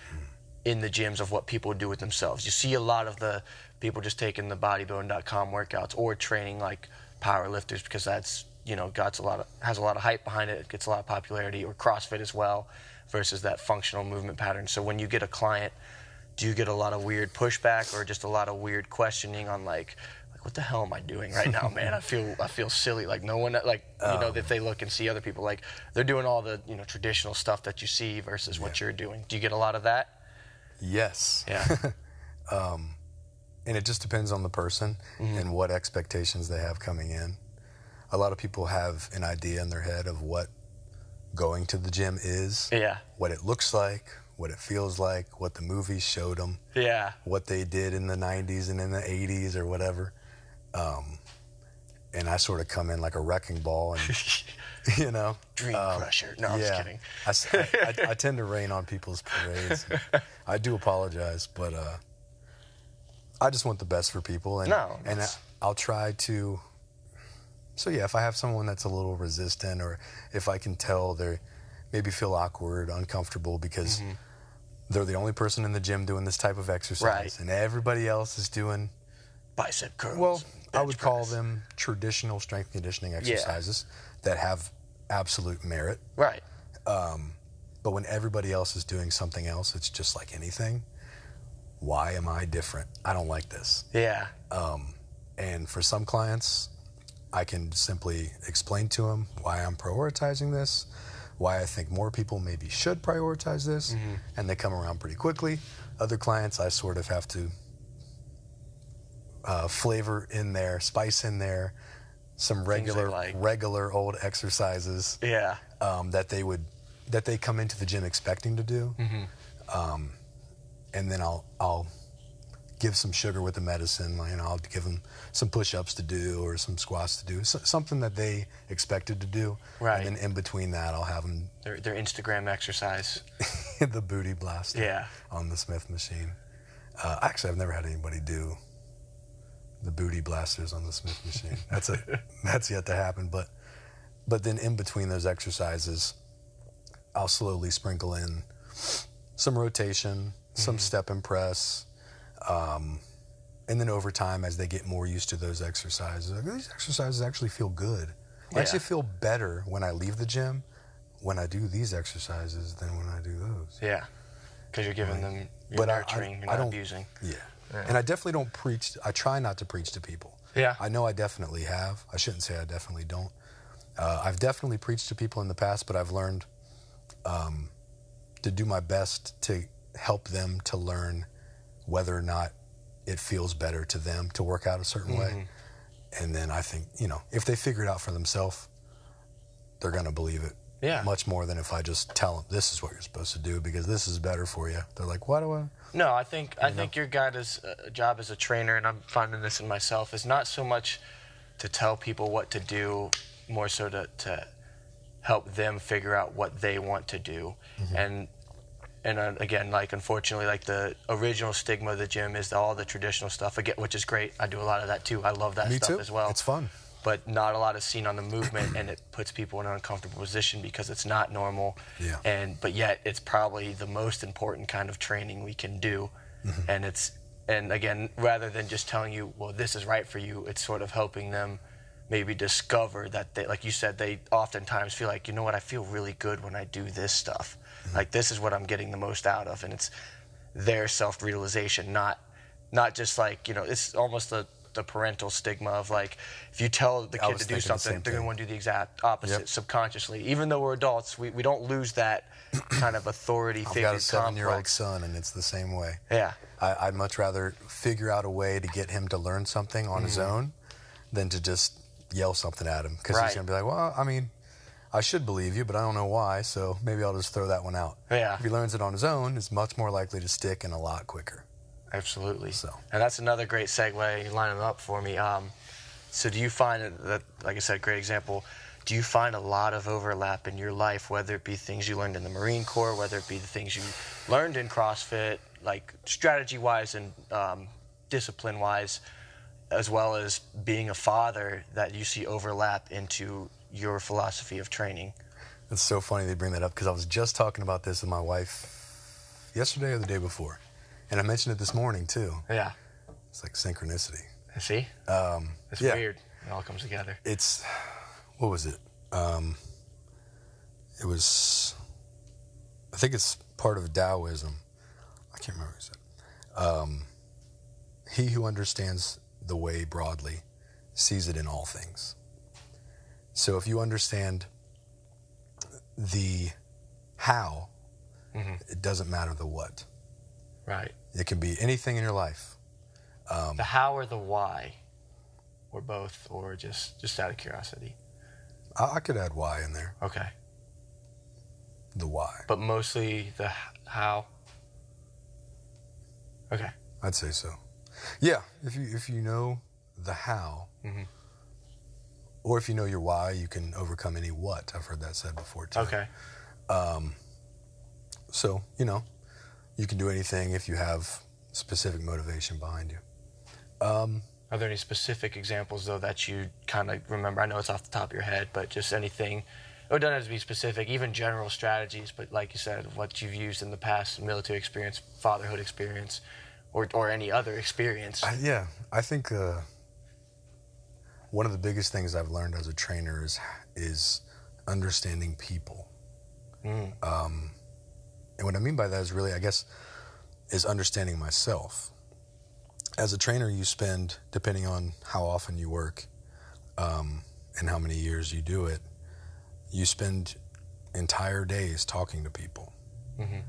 in the gyms of what people do with themselves. You see a lot of the people just taking the bodybuilding.com workouts or training like power lifters because that's you know got a lot of has a lot of hype behind it, it gets a lot of popularity or CrossFit as well versus that functional movement pattern. So when you get a client, do you get a lot of weird pushback or just a lot of weird questioning on like like what the hell am I doing right now, man? I feel I feel silly. Like no one like you know um. if they look and see other people like they're doing all the you know traditional stuff that you see versus what you're doing. Do you get a lot of that? Yes. Yeah. <laughs> um, and it just depends on the person Mm-hmm. and what expectations they have coming in. A lot of people have an idea in their head of what going to the gym is, yeah. what it looks like, what it feels like, what the movies showed them, Yeah. what they did in the 90s and in the 80s or whatever. Um, and I sort of come in like a wrecking ball and, <laughs> you know. Dream um, crusher. No, I'm just kidding. I, I- I- tend to rain on people's parades. <laughs> I do apologize, but uh, I just want the best for people, and No, and I, I'll try to. So yeah, if I have someone that's a little resistant, or if I can tell they're maybe feel awkward, uncomfortable because they're the only person in the gym doing this type of exercise, Mm-hmm. Right. and everybody else is doing Bicep curls. well, I would call them traditional strength conditioning exercises that have absolute merit. right. Um, but when everybody else is doing something else, it's just like anything. Why am I different? I don't like this. Yeah. Um, and for some clients, I can simply explain to them why I'm prioritizing this, why I think more people maybe should prioritize this, mm-hmm. and they come around pretty quickly. Other clients, I sort of have to uh, flavor in there, spice in there, some regular, like. regular old exercises Yeah. um, that they would that they come into the gym expecting to do, um, and then I'll I'll give some sugar with the medicine. You know, I'll give them some push-ups to do or some squats to do, so, something that they expected to do. Right. And then in between that, I'll have them Their their Instagram exercise. <laughs> the booty blaster Yeah. on the Smith machine. Uh, actually, I've never had anybody do the booty blasters on the Smith machine. That's a that's yet to happen. But but then in between those exercises, I'll slowly sprinkle in some rotation, some step and press, um, and then over time, as they get more used to those exercises, like, these exercises actually feel good. I Yeah. actually feel better when I leave the gym when I do these exercises than when I do those. Yeah. Because you're giving them, you're But I- I- you're I don't- abusing. Yeah. And I definitely don't preach. I try not to preach to people. Yeah. I know I definitely have. I shouldn't say I definitely don't. Uh, I've definitely preached to people in the past, but I've learned um, to do my best to help them to learn whether or not it feels better to them to work out a certain way. And then I think, you know, if they figure it out for themselves, they're going to believe it. Yeah. Much more than if I just tell them this is what you're supposed to do because this is better for you. They're like, why do I? No, I think I think your is uh, job as a trainer, and I'm finding this in myself, is not so much to tell people what to do, more so to, to help them figure out what they want to do, and and uh, again, like unfortunately, like the original stigma of the gym is all the traditional stuff again, which is great. I do a lot of that too. I love that Me stuff too. as well. It's fun. But not a lot is seen on the movement and it puts people in an uncomfortable position because it's not normal. Yeah. and but yet it's probably the most important kind of training we can do. Mm-hmm. And it's and again rather than just telling you well this is right for you it's sort of helping them maybe discover that they like you said they oftentimes feel like you know what i feel really good when i do this stuff. Mm-hmm. Like this is what i'm getting the most out of and it's their self-realization not not just like you know it's almost the the parental stigma of like if you tell the kid to do thinking the something they're going to want to do the exact opposite Yep. subconsciously even though we're adults we, we don't lose that kind of authority I've figure got a seven-year-old son, and it's the same way. yeah I, I'd much rather figure out a way to get him to learn something on his own than to just yell something at him because Mm-hmm. Right. he's gonna be like, "Well, I mean, I should believe you, but I don't know why, so maybe I'll just throw that one out." Yeah. If he learns it on his own, it's much more likely to stick and a lot quicker. Absolutely. So. and that's another great segue. You line them up for me. Um, so, do you find that, like I said, great example? Do you find a lot of overlap in your life, whether it be things you learned in the Marine Corps, whether it be the things you learned in CrossFit, like strategy-wise and um, discipline-wise, as well as being a father, that you see overlap into your philosophy of training? It's so funny they bring that up because I was just talking about this with my wife yesterday or the day before, and I mentioned it this morning too. Yeah. It's like synchronicity. See, Um, it's yeah. weird. It all comes together. it's what was it? Um, it was I think it's part of Taoism. I can't remember who said. it. Um, he who understands the way broadly, sees it in all things. So if you understand the how, it doesn't matter the what. Right. It can be anything in your life. the how or the why, or both, or just just out of curiosity. I, I could add why in there. Okay. The why. But mostly the how. Okay. I'd say so. Yeah, if you if you know the how, Mhm. or if you know your why, you can overcome any what. I've heard that said before too. Okay. Um, So you know, you can do anything if you have specific motivation behind you. Are there any specific examples though that you kind of remember? I know it's off the top of your head, but just anything. It doesn't have to be specific, even general strategies. But like you said, what you've used in the past, military experience, fatherhood experience, or or any other experience. I, yeah, I think uh, one of the biggest things I've learned as a trainer is is understanding people. Mm. Um, and what I mean by that is really, I guess, is understanding myself. As a trainer, you spend, depending on how often you work um, and how many years you do it, you spend entire days talking to people. Mhm.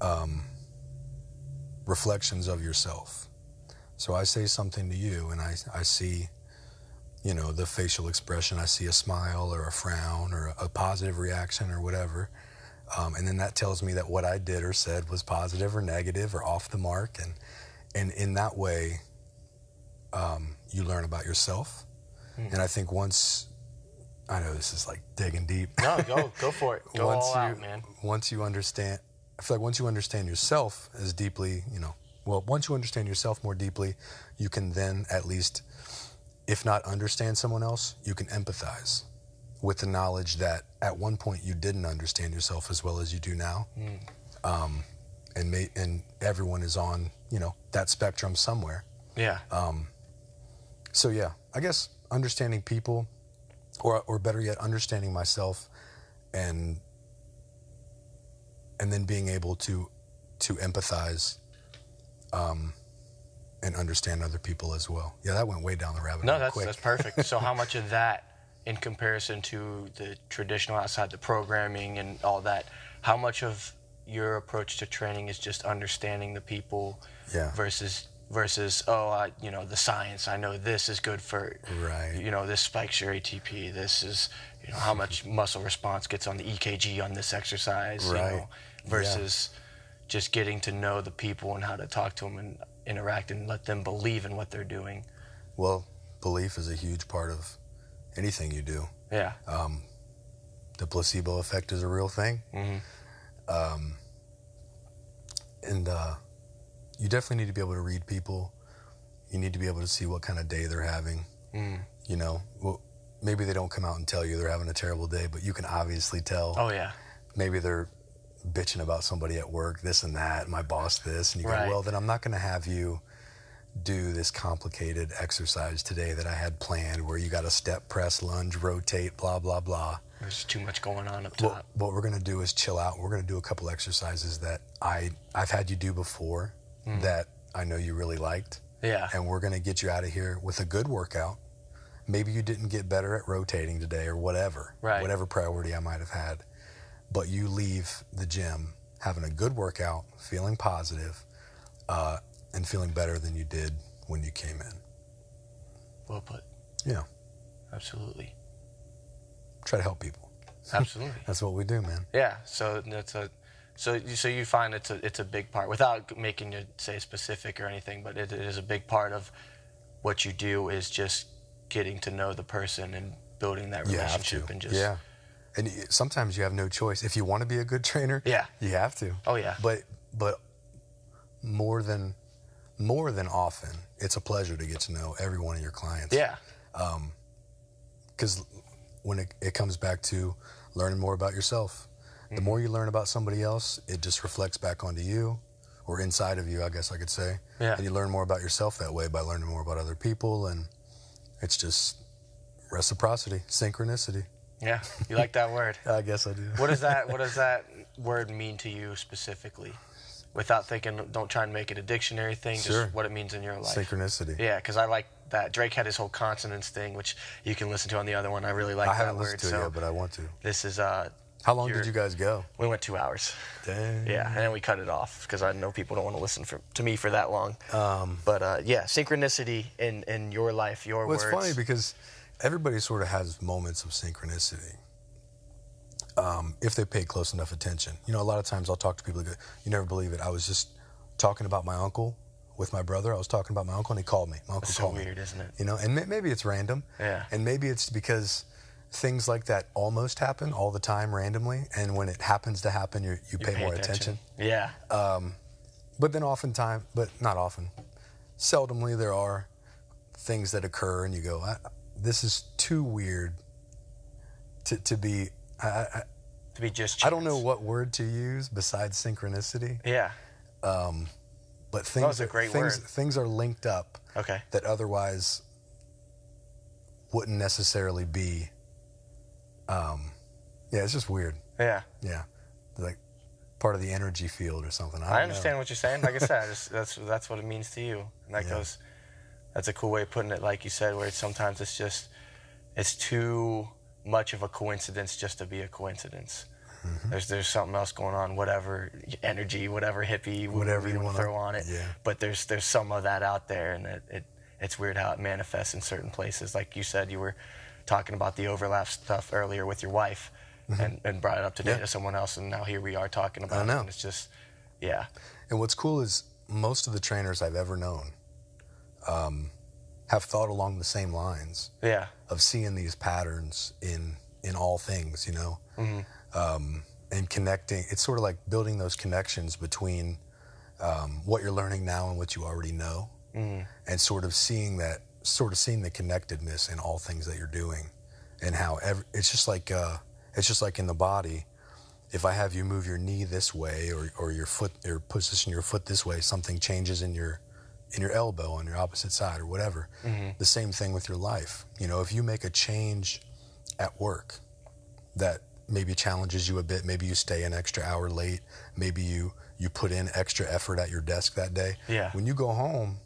Um, reflections of yourself. So I say something to you, and I, I see, you know, the facial expression. I see a smile or a frown or a positive reaction or whatever. Um, and then that tells me that what I did or said was positive or negative or off the mark. And, and in that way, um, you learn about yourself. And I think once, I know this is like digging deep. no, go go <laughs> for it. Go once all you, out, man. Once you understand, I feel like once you understand yourself as deeply, you know, well, once you understand yourself more deeply, you can then at least, if not understand someone else, you can empathize with the knowledge that at one point you didn't understand yourself as well as you do now. Um, and, may, and everyone is on, you know, that spectrum somewhere. Yeah. Um, So yeah, I guess understanding people, or or better yet, understanding myself, and and then being able to to empathize, um, and understand other people as well. Yeah, that went way down the rabbit hole. No, that's quick. that's perfect. so how much of that, in comparison to the traditional outside the programming and all that, how much of your approach to training is just understanding the people Yeah. versus versus oh I, you know the science I know this is good for Right. you know this spikes your ATP this is you know how much <laughs> muscle response gets on the EKG on this exercise you know, versus just getting to know the people and how to talk to them and interact and let them believe in what they're doing Well, belief is a huge part of anything you do. yeah The placebo effect is a real thing. Mhm. Um, and uh, you definitely need to be able to read people. You need to be able to see what kind of day they're having. Mm. You know, well, maybe they don't come out and tell you they're having a terrible day, but you can obviously tell. oh yeah Maybe they're bitching about somebody at work, this and that, my boss this, and you Right. go, well, then I'm not going to have you do this complicated exercise today that I had planned, where you got to step, press, lunge, rotate, blah blah blah. There's too much going on up What, top. what we're gonna do is chill out. We're gonna do a couple exercises that I I've had you do before that I know you really liked, yeah. and we're gonna get you out of here with a good workout. Maybe you didn't get better at rotating today or whatever, Right. whatever priority I might have had, but you leave the gym having a good workout, feeling positive, uh, and feeling better than you did when you came in. Well put. Yeah, Absolutely. try to help people. Absolutely. <laughs> That's what we do, man. yeah. So that's a. So you so you find it's a it's a big part without making you say specific or anything, but it, it is a big part of what you do is just getting to know the person and building that relationship and just yeah. And sometimes you have no choice. If you want to be a good trainer, Yeah. you have to. Oh, yeah. But but more than more than often, it's a pleasure to get to know every one of your clients. yeah Because when it, it comes back to learning more about yourself, Mm-hmm. the more you learn about somebody else, it just reflects back onto you, or inside of you, I guess I could say. Yeah. And you learn more about yourself that way by learning more about other people, and it's just reciprocity, synchronicity. yeah. You like that word? <laughs> I guess I do. What does that <laughs> What does that word mean to you specifically? Without thinking. Don't try and make it a dictionary thing. Sure. Just what it means in your life. Synchronicity. Yeah, because I like that. Drake had his whole consonance thing, which you can listen to on the other one. I really like I that haven't word. listened to so it yet, but I want to. this is uh, How long You're- did you guys go? we went two hours. Dang. Yeah, and then we cut it off because I know people don't want to listen for, to me for that long. Um, But uh, yeah, synchronicity in, in your life, your well, it's funny because everybody sort of has moments of synchronicity. Um, if they pay close enough attention. You know, a lot of times I'll talk to people that go, you never believe it. I was just talking about my uncle with my brother. I was talking about my uncle and he called me. My uncle That's so called me. weird, isn't it? You know, and may- maybe it's random. Yeah. And maybe it's because things like that almost happen all the time randomly. And when it happens to happen, you, you, You pay, more attention. Yeah. But then oftentimes, but not often, seldomly there are things that occur and you go, I, this is too weird to, to be, I, I, to be just. I don't know what word to use besides synchronicity, Yeah. but things, was a great things, word. things are linked up Okay. that otherwise wouldn't necessarily be. Um, yeah, it's just weird. Yeah. Yeah, like part of the energy field or something. I, I, understand Know. what you're saying. Like I said, <laughs> I just, that's that's what it means to you, and that Yeah. goes. That's a cool way of putting it, like you said, where it's, sometimes it's just it's too much of a coincidence just to be a coincidence. Mm-hmm. There's there's something else going on, whatever energy, whatever hippie, Whatever you want to throw on it. yeah. But there's there's some of that out there, and it, it it's weird how it manifests in certain places. Like you said, you were talking about the overlap stuff earlier with your wife, and, and brought it up today Mm-hmm. Yeah. to someone else, and now here we are talking about I know. it. And it's just, yeah. And what's cool is most of the trainers I've ever known um, have thought along the same lines Yeah. of seeing these patterns in in all things, you know, Mm-hmm. um, and connecting. It's sort of like building those connections between um, what you're learning now and what you already know, Mm-hmm. and sort of seeing that, sort of seeing the connectedness in all things that you're doing, and how every, it's just like uh, it's just like in the body. If I have you move your knee this way or, or your foot or position your foot this way, something changes in your in your elbow on your opposite side or whatever. Mm-hmm. The same thing with your life. You know, if you make a change at work that maybe challenges you a bit, maybe you stay an extra hour late, maybe you you put in extra effort at your desk that day. Yeah. When you go home,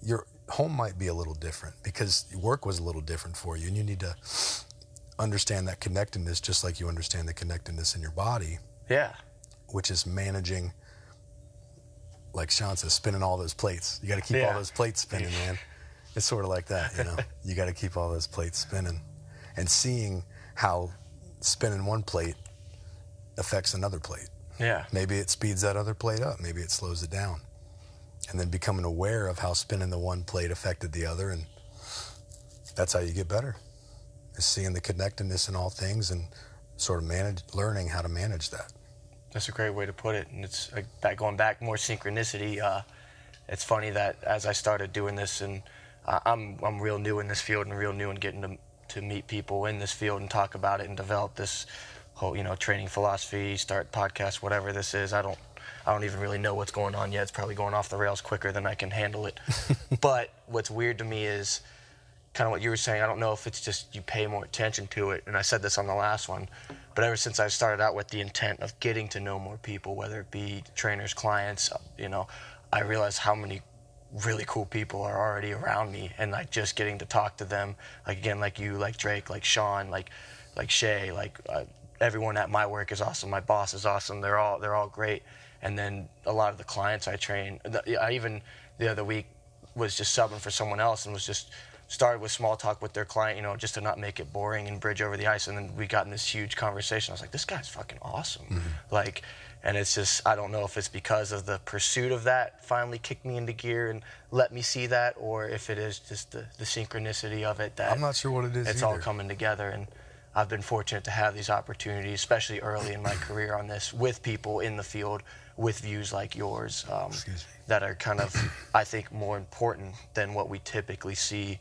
your home might be a little different because work was a little different for you and you need to understand that connectedness just like you understand the connectedness in your body Yeah. which is managing, like Sean says, spinning all those plates. You got to keep all those plates spinning, man. It's sort of like that, you know. <laughs> you got to keep all those plates spinning, and seeing how spinning one plate affects another plate. Yeah. Maybe it speeds that other plate up. Maybe it slows it down, and then becoming aware of how spinning the one plate affected the other, and that's how you get better. Is seeing the connectedness in all things and sort of manage, learning how to manage that. That's a great way to put it. And it's like that going back more synchronicity. Uh, it's funny that as I started doing this, and uh, I'm I'm real new in this field and real new in getting to to meet people in this field and talk about it and develop this whole you know training philosophy, start podcast, whatever this is. I don't I don't even really know what's going on yet. It's probably going off the rails quicker than I can handle it. <laughs> but what's weird to me is kind of what you were saying. I don't know if it's just you pay more attention to it. And I said this on the last one, but ever since I started out with the intent of getting to know more people, whether it be trainers, clients, you know, I realized how many really cool people are already around me, and like just getting to talk to them, like again, like you, like Drake, like Sean, like like Shay, like uh, everyone at my work is awesome. My boss is awesome. They're all they're all great. And then a lot of the clients I train, I even the other week was just subbing for someone else and was just started with small talk with their client, you know, just to not make it boring and bridge over the ice. And then we got in this huge conversation. I was like, this guy's fucking awesome. Like, and it's just, I don't know if it's because of the pursuit of that finally kicked me into gear and let me see that, or if it is just the, the synchronicity of it that I'm not sure what it is it's all coming together. And I've been fortunate to have these opportunities, especially early in my career on this, with people in the field with views like yours um, that are kind of, I think, more important than what we typically see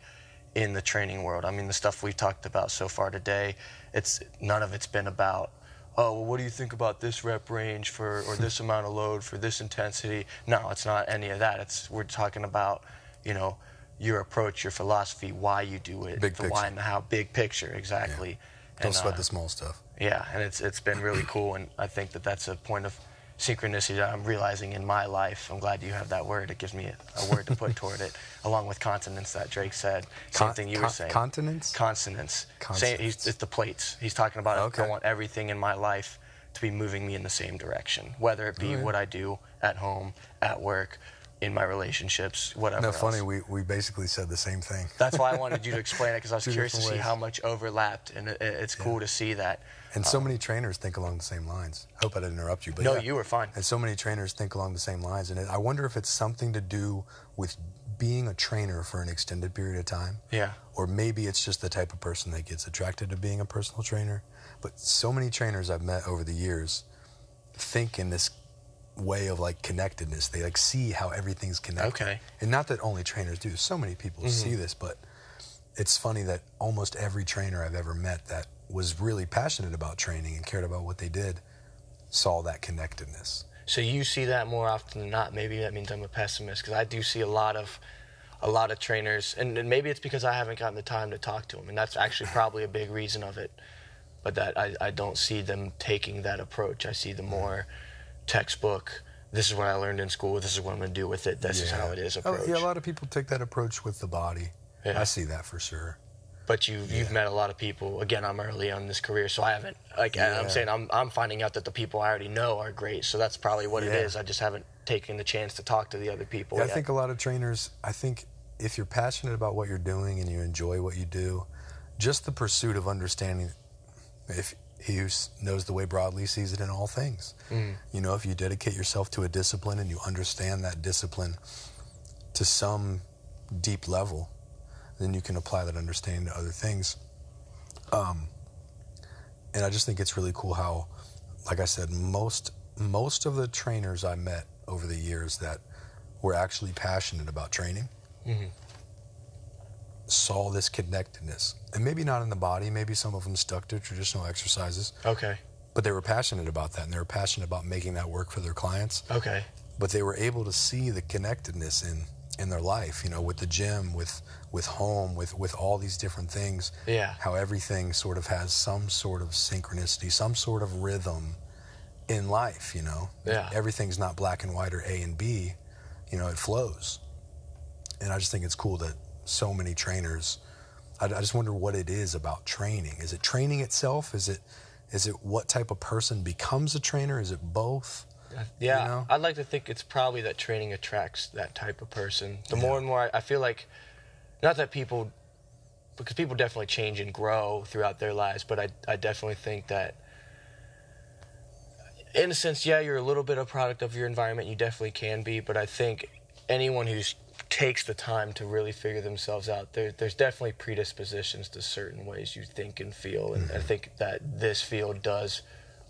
in the training world. I mean, the stuff we've talked about so far today, it's none of it's been about, oh, well, what do you think about this rep range for or this <laughs> amount of load for this intensity? No, it's not any of that. It's we're talking about, you know, your approach, your philosophy, why you do it, Big the why and the how, big picture, exactly. Don't And, sweat uh, the small stuff. yeah, and it's it's been really cool, and I think that that's a point of synchronicity that I'm realizing in my life. I'm glad you have that word. It gives me a, a word to put toward it, <laughs> along with consonance that Drake said. Same Con- thing you con- were saying. continents? Consonance. Same, he's, Consonance. it's the plates. He's talking about Okay. I want everything in my life to be moving me in the same direction, whether it be Alright. what I do at home, at work, in my relationships, whatever. No, funny. We, we basically said the same thing. That's why I wanted you to <laughs> explain it because I was Two curious to see ways. how much overlapped, and it, it's cool to see that. And so oh. many trainers think along the same lines. I Hope I didn't interrupt you, but No, yeah. you were fine. And so many trainers think along the same lines, and it, I wonder if it's something to do with being a trainer for an extended period of time, Yeah. or maybe it's just the type of person that gets attracted to being a personal trainer. But so many trainers I've met over the years think in this way of like connectedness. They like see how everything's connected. Okay. And not that only trainers do. So many people mm-hmm. see this, but it's funny that almost every trainer I've ever met that was really passionate about training and cared about what they did saw that connectedness. So you see that more often than not. Maybe that means I'm a pessimist because I do see a lot of a lot of trainers, and, and maybe it's because I haven't gotten the time to talk to them, and that's actually probably a big reason of it. But that I, I don't see them taking that approach. I see the mm. more textbook. This is what I learned in school. This is what I'm going to do with it. This is how it is Oh, approach. yeah, a lot of people take that approach with the body. Yeah. I see that for sure. But you you've met a lot of people. Again, I'm early on in this career, so I haven't. Like Yeah. I'm saying, I'm I'm finding out that the people I already know are great. So that's probably what it Yeah. is. I just haven't taken the chance to talk to the other people. Yeah, I think a lot of trainers, I think if you're passionate about what you're doing and you enjoy what you do, just the pursuit of understanding, if he who knows the way broadly sees it in all things. Mm. You know, if you dedicate yourself to a discipline and you understand that discipline to some deep level, then you can apply that understanding to other things. Um, and I just think it's really cool how, like I said, most most of the trainers I met over the years that were actually passionate about training saw this connectedness, and maybe not in the body. Maybe some of them stuck to traditional exercises, okay, but they were passionate about that, and they were passionate about making that work for their clients. okay, But they were able to see the connectedness in in their life, you know, with the gym, with with home, with with all these different things. Yeah. How everything sort of has some sort of synchronicity, some sort of rhythm in life, you know. Yeah. Everything's not black and white or A and B, you know, it flows. And I just think it's cool that so many trainers I, I just wonder what it is about training. Is it training itself? Is it is it what type of person becomes a trainer? Is it both? Yeah. You know? I'd like to think it's probably that training attracts that type of person. The more and more I, I feel like, not that people, because people definitely change and grow throughout their lives, but I I definitely think that. In a sense, yeah, you're a little bit a product of your environment. You definitely can be, but I think anyone who takes the time to really figure themselves out, there, there's definitely predispositions to certain ways you think and feel, and I mm-hmm. think that this field does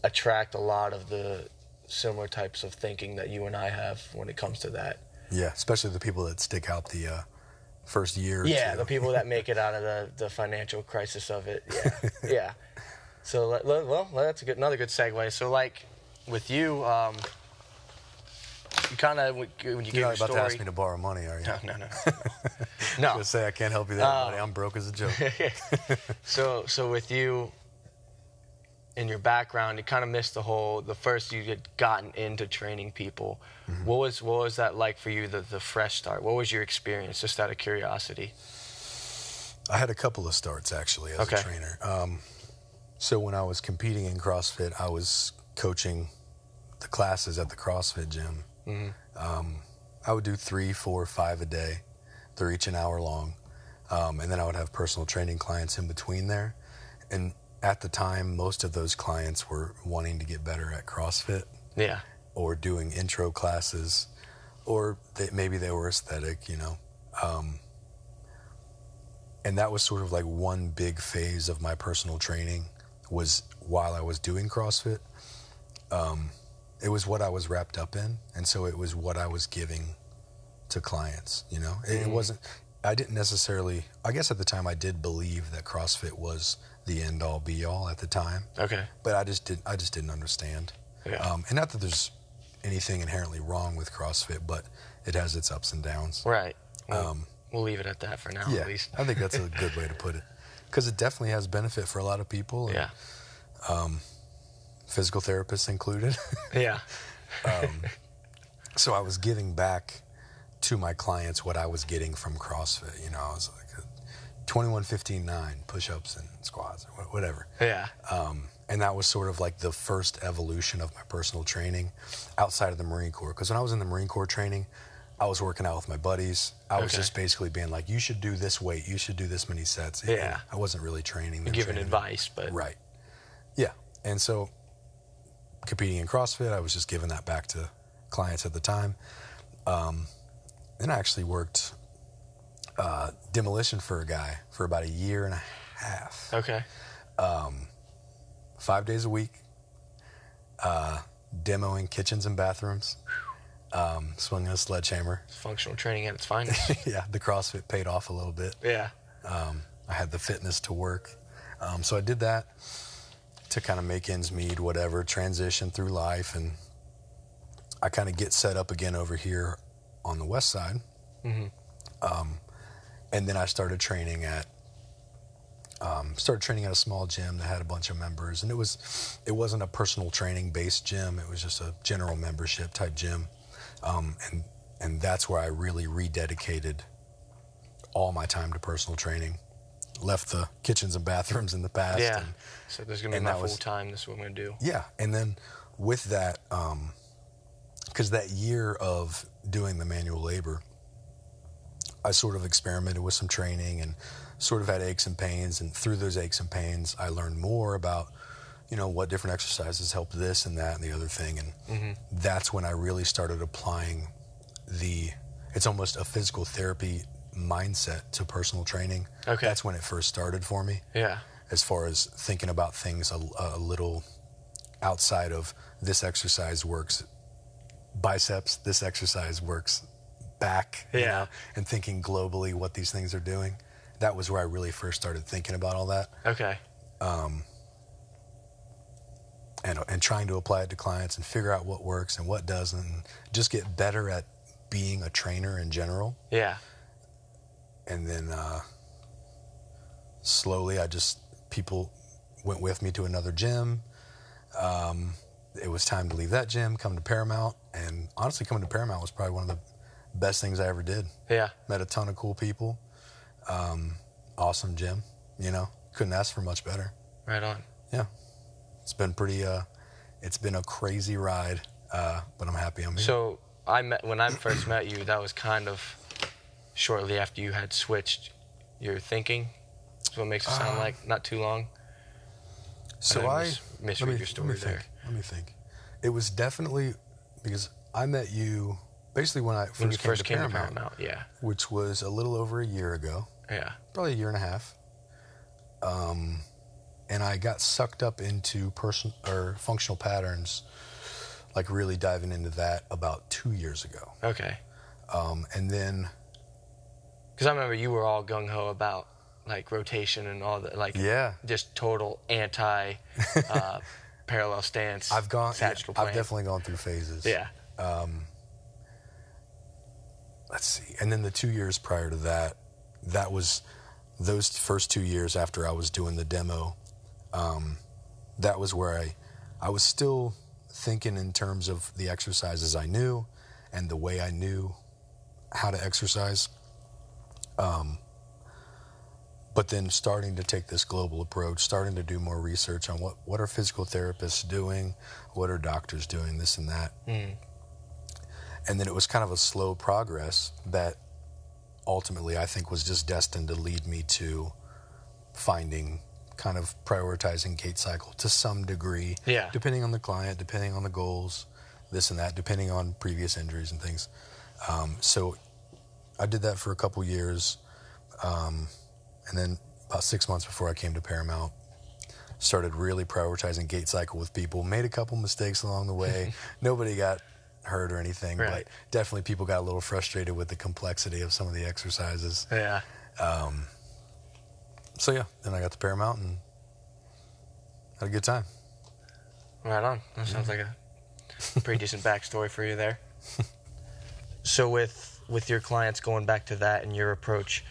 attract a lot of the similar types of thinking that you and I have when it comes to that. Yeah, especially the people that stick out the uh, first year. Yeah, the people that make it out of the, the financial crisis of it. Yeah, <laughs> yeah. So well, that's a good another good segue. So like with you, um, you kind of when you You're gave your about story. to ask me to borrow money, are you? no, no, no, <laughs> no. Just say I can't help you there, Uh, buddy. I'm broke as a joke. <laughs> so so with you in your background, you kind of missed the whole the first you had gotten into training people. Mm-hmm. What was what was that like for you? The the fresh start. What was your experience? Just out of curiosity. I had a couple of starts actually as Okay. a trainer. Um, so when I was competing in CrossFit, I was coaching the classes at the CrossFit gym. Um, I would do three, four, five a day. They're each an hour long, um, and then I would have personal training clients in between there. And at the time, most of those clients were wanting to get better at CrossFit Yeah. or doing intro classes, or they, maybe they were aesthetic, you know. Um, and that was sort of like one big phase of my personal training was while I was doing CrossFit. Um, it was what I was wrapped up in, and so it was what I was giving to clients. You know, it, it wasn't. I didn't necessarily. I guess at the time I did believe that CrossFit was the end all be all at the time Okay. but I just didn't. I just didn't understand. Yeah. Um, and not that there's anything inherently wrong with CrossFit, but it has its ups and downs. Right. Well, Um, we'll leave it at that for now, yeah, at least. I think that's a <laughs> good way to put it, because it definitely has benefit for a lot of people. and Yeah. Physical therapists included. Yeah. <laughs> Um, so I was giving back to my clients what I was getting from CrossFit. You know, I was like a 21, 15, 9 push ups and squats or whatever. Yeah. Um, and that was sort of like the first evolution of my personal training outside of the Marine Corps. Because when I was in the Marine Corps training, I was working out with my buddies. I was Okay. just basically being like, you should do this weight, you should do this many sets. Yeah. I wasn't really training. them, Giving training them. advice, but Right. Yeah. And so competing in CrossFit, I was just giving that back to clients at the time. Um, then I actually worked uh, demolition for a guy for about a year and a half, okay. five days a week, uh, demoing kitchens and bathrooms, um, swinging a sledgehammer. Functional training at its finest. <laughs> yeah, the CrossFit paid off a little bit. yeah. Um, I had the fitness to work. Um, so I did that to kind of make ends meet, whatever, transition through life. And I kind of get set up again over here on the west side. Um, and then I started training at, um, started training at a small gym that had a bunch of members. And it was, it wasn't a personal training based gym. It was just a general membership type gym. Um, and, and that's where I really rededicated all my time to personal training. Left the kitchens and bathrooms in the past. Yeah. And, So there's gonna be my that was- full time. This is what I'm gonna do. yeah. And then with that, because that year of doing the manual labor, I sort of experimented with some training and sort of had aches and pains. And through those aches and pains, I learned more about, you know, what different exercises help this and that and the other thing. And mm-hmm. that's when I really started applying the, it's almost a physical therapy mindset to personal training. Okay. That's when it first started for me Yeah. as far as thinking about things a, a little outside of this exercise works biceps, this exercise works back, you Yeah. know, and thinking globally what these things are doing. That was where I really first started thinking about all that Okay. Um, and, and trying to apply it to clients and figure out what works and what doesn't and just get better at being a trainer in general. Yeah. and then uh, slowly I just people went with me to another gym. Um, it was time to leave that gym, come to Paramount, and honestly, coming to Paramount was probably one of the best things I ever did. Yeah. Met a ton of cool people. Um, awesome gym, you know, couldn't ask for much better. Right on. Yeah, it's been pretty. Uh, it's been a crazy ride, uh, but I'm happy I'm here. So I met when I first met you. That was kind of shortly after you had switched your thinking. That's what makes it sound Uh, like not too long. So I I mis- misread let me, your let story me there. Think, let me think. It was definitely because I met you basically when I first, When you came, first to came Paramount, to Paramount. Yeah. which was a little over a year ago, Yeah. probably a year and a half. Um, and I got sucked up into person or functional patterns, like really diving into that about two years ago. Okay. Um, and then Because I remember you were all gung ho about like rotation and all that, like yeah, just total anti uh, <laughs> parallel stance. I've gone. sagittal I've definitely gone through phases. Yeah. let's see. And then the two years prior to that, that was those first two years after I was doing the demo. Um, that was where I, I was still thinking in terms of the exercises I knew and the way I knew how to exercise. Um, but then starting to take this global approach, starting to do more research on what, what are physical therapists doing, what are doctors doing, this and that Mm. and then it was kind of a slow progress that ultimately I think was just destined to lead me to finding kind of prioritizing gait cycle to some degree Yeah. depending on the client depending on the goals this and that depending on previous injuries and things um, so I did that for a couple years um, and then about six months before I came to Paramount started really prioritizing gait cycle with people made a couple mistakes along the way <laughs> nobody got hurt or anything Right. but definitely people got a little frustrated with the complexity of some of the exercises Yeah. Um, so yeah then i got to paramount and had a good time Right on. That sounds like a pretty <laughs> decent backstory for you there. <laughs> so with with your clients going back to that and your approach,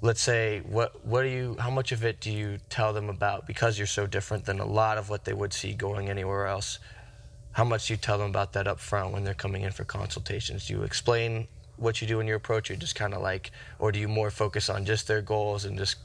let's say what what do you how much of it do you tell them about because you're so different than a lot of what they would see going anywhere else? How much do you tell them about that up front when they're coming in for consultations? Do you explain what you do in your approach, or just kind of like, or do you more focus on just their goals and just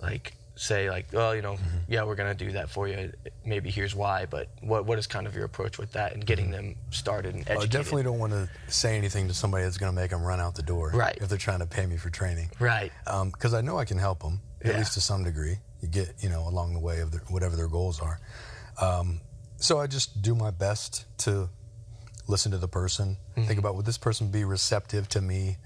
like say like, well, you know, Mm-hmm. yeah, we're gonna do that for you. Maybe here's why. But what what is kind of your approach with that and getting them started and I definitely don't want to say anything to somebody that's going to make them run out the door. Right. If they're trying to pay me for training. Right. Because I know I can help them, at Yeah. least to some degree. You get, you know, along the way of their, whatever their goals are. Um, so I just do my best to listen to the person, Mm-hmm. think about would this person be receptive to me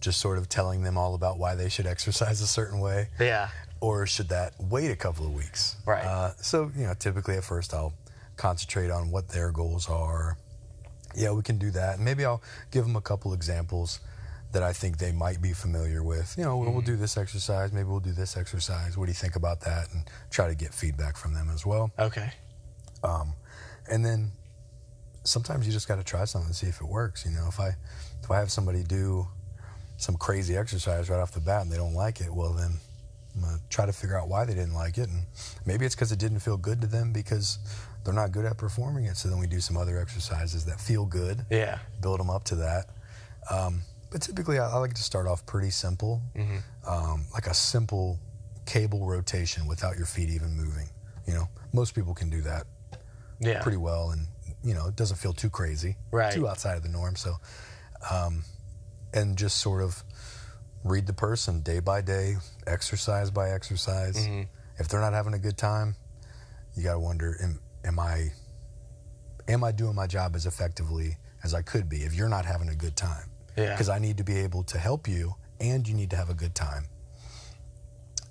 just sort of telling them all about why they should <laughs> exercise a certain way? Yeah. Or should that wait a couple of weeks? Right. Uh, so, you know, typically at first I'll concentrate on what their goals are. Yeah, we can do that. Maybe I'll give them a couple examples that I think they might be familiar with. You know, we'll, we'll do this exercise. Maybe we'll do this exercise. What do you think about that? And try to get feedback from them as well. Okay. And then sometimes you just got to try something and see if it works. You know, if I if I have somebody do some crazy exercise right off the bat and they don't like it, well then try to figure out why they didn't like it, and maybe it's because it didn't feel good to them because they're not good at performing it. So then we do some other exercises that feel good, Yeah. build them up to that. Um, but typically, I, I like to start off pretty simple, um, like a simple cable rotation without your feet even moving. You know, most people can do that Yeah. pretty well, and you know, it doesn't feel too crazy, Right. too outside of the norm. So, um, and just sort of read the person day by day, exercise by exercise. Mm-hmm. If they're not having a good time, you got to wonder, am, am I, am I doing my job as effectively as I could be? If you're not having a good time, Yeah. because I need to be able to help you, and you need to have a good time.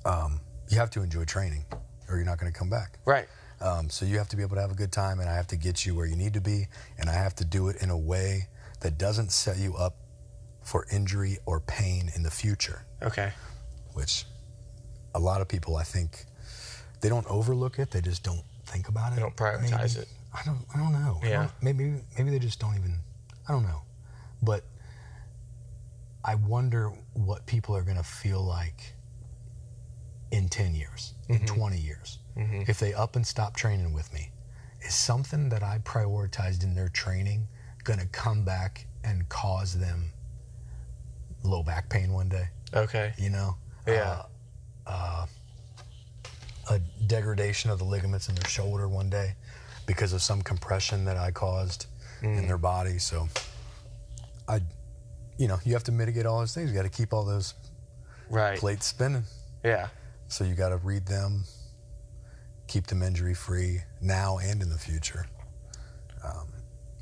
Um, you have to enjoy training, or you're not going to come back. Right. Um, so you have to be able to have a good time, and I have to get you where you need to be, and I have to do it in a way that doesn't set you up for injury or pain in the future. Okay. Which a lot of people, I think, they don't overlook it; they just don't think about it. They don't prioritize maybe. it. I don't. I don't know. Yeah. don't- maybe maybe they just don't even. I don't know, but I wonder what people are going to feel like in 10 years, in mm-hmm. 20 years, mm-hmm. if they up and stop training with me. Is something that I prioritized in their training going to come back and cause them low back pain one day? Okay. You know? Yeah. Uh, uh, a degradation of the ligaments in their shoulder one day because of some compression that I caused in their body. So I, you know, you have to mitigate all those things. You got to keep all those Right. plates spinning. Yeah. So you got to read them, keep them injury free now and in the future, um,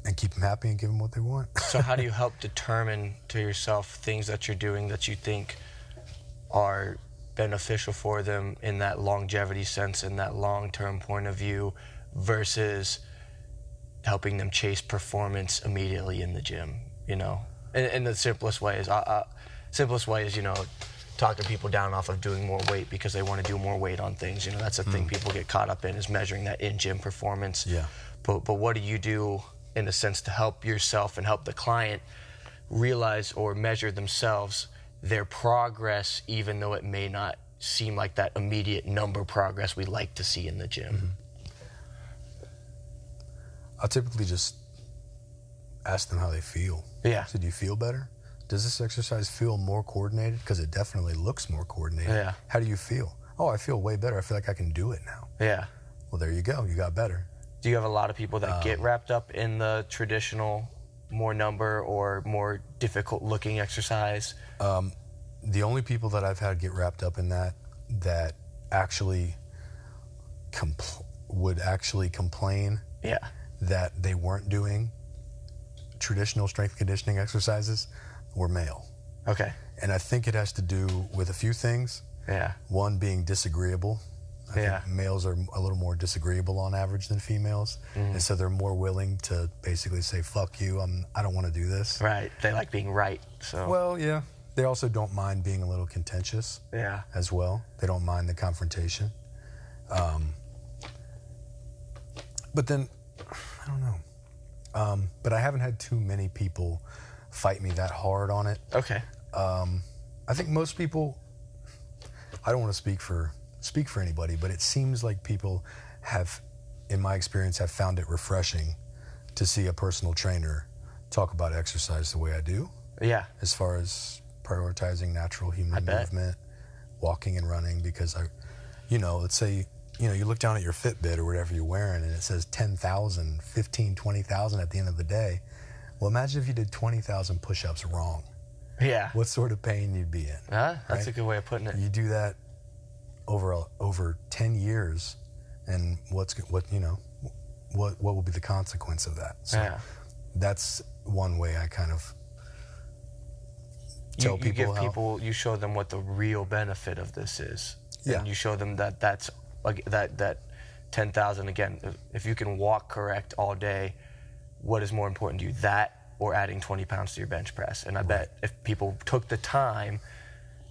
and keep them happy and give them what they want. <laughs> So how do you help determine to yourself things that you're doing that you think are beneficial for them in that longevity sense, in that long-term point of view, versus helping them chase performance immediately in the gym? You know, and, and the simplest way is, uh, uh, simplest way is you know, talking people down off of doing more weight because they want to do more weight on things. You know, that's a thing people get caught up in is measuring that in-gym performance. Yeah. But but what do you do in a sense to help yourself and help the client realize or measure themselves their progress, even though it may not seem like that immediate number progress we like to see in the gym? Mm-hmm. I'll typically just ask them how they feel. Yeah. So, do you feel better? Does this exercise feel more coordinated? Because it definitely looks more coordinated. Yeah. How do you feel? Oh, I feel way better. I feel like I can do it now. Yeah. Well, there you go. You got better. Do you have a lot of people that get um, wrapped up in the traditional more number or more difficult looking exercise? Um, the only people that I've had get wrapped up in that that actually compl- would actually complain Yeah. that they weren't doing traditional strength conditioning exercises were male. Okay. And I think it has to do with a few things. Yeah. One being disagreeable. I Yeah. think males are a little more disagreeable on average than females, and so they're more willing to basically say "fuck you." I'm I don't want to do this. Right. They like being right. So Well, yeah. They also don't mind being a little contentious yeah. as well. They don't mind the confrontation. Um, but then, I don't know. Um, but I haven't had too many people fight me that hard on it. Okay. Um, I think most people. I don't want to speak for speak for anybody, but it seems like people have, in my experience, have found it refreshing to see a personal trainer talk about exercise the way I do, Yeah. as far as prioritizing natural human movement, walking and running. Because I, you know, let's say you know you look down at your Fitbit or whatever you're wearing, and it says 10,000, 15, 20,000 at the end of the day. Well, imagine if you did 20,000 push-ups wrong. Yeah. What sort of pain you'd be in? Huh? That's right? a good way of putting it. You do that over over 10 years, and what's what you know, what what will be the consequence of that? So yeah. that's one way I kind of You, tell you people give how- people, you show them what the real benefit of this is. Yeah. And you show them that that's like that that 10,000 again, if- if you can walk correct all day, what is more important to you, that or adding 20 pounds to your bench press? And I bet if people took the time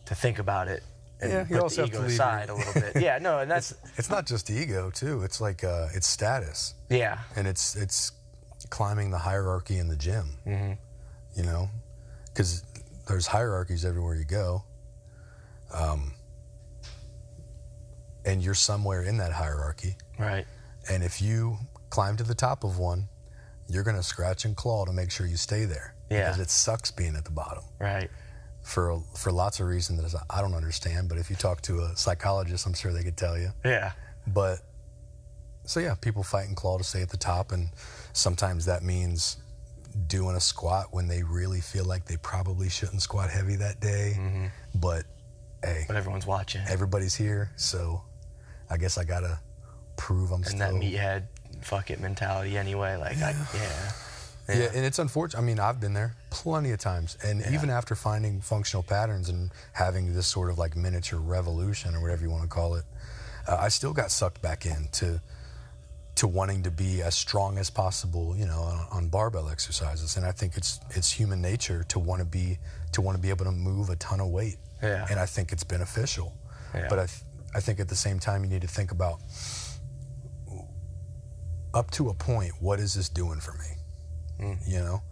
to think about it and Yeah, you also the have to ego aside a little bit. Yeah, no, and <laughs> that's It's not just ego too. It's like uh, it's status, yeah. and it's it's climbing the hierarchy in the gym. Mm-hmm. You know, because there's hierarchies everywhere you go, um, and you're somewhere in that hierarchy. Right. And if you climb to the top of one, you're gonna scratch and claw to make sure you stay there. Yeah. Because it sucks being at the bottom Right. For for lots of reasons that I don't understand. But if you talk to a psychologist, I'm sure they could tell you. Yeah. But so yeah, people fight and claw to stay at the top, and sometimes that means doing a squat when they really feel like they probably shouldn't squat heavy that day. Mm-hmm. But hey, But everyone's watching. everybody's here, so I guess I gotta prove I'm and still. that meathead fuck it mentality anyway. Like, I, yeah. Yeah. and it's unfortunate. I mean, I've been there plenty of times, and even after finding functional patterns and having this sort of like miniature revolution or whatever you want to call it, uh, I still got sucked back into to wanting to be as strong as possible, you know, on, on barbell exercises. And I think it's it's human nature to want to be to want to be able to move a ton of weight. Yeah. And I think it's beneficial. Yeah. But I th- I think at the same time you need to think about up to a point, what is this doing for me? Mm. You know,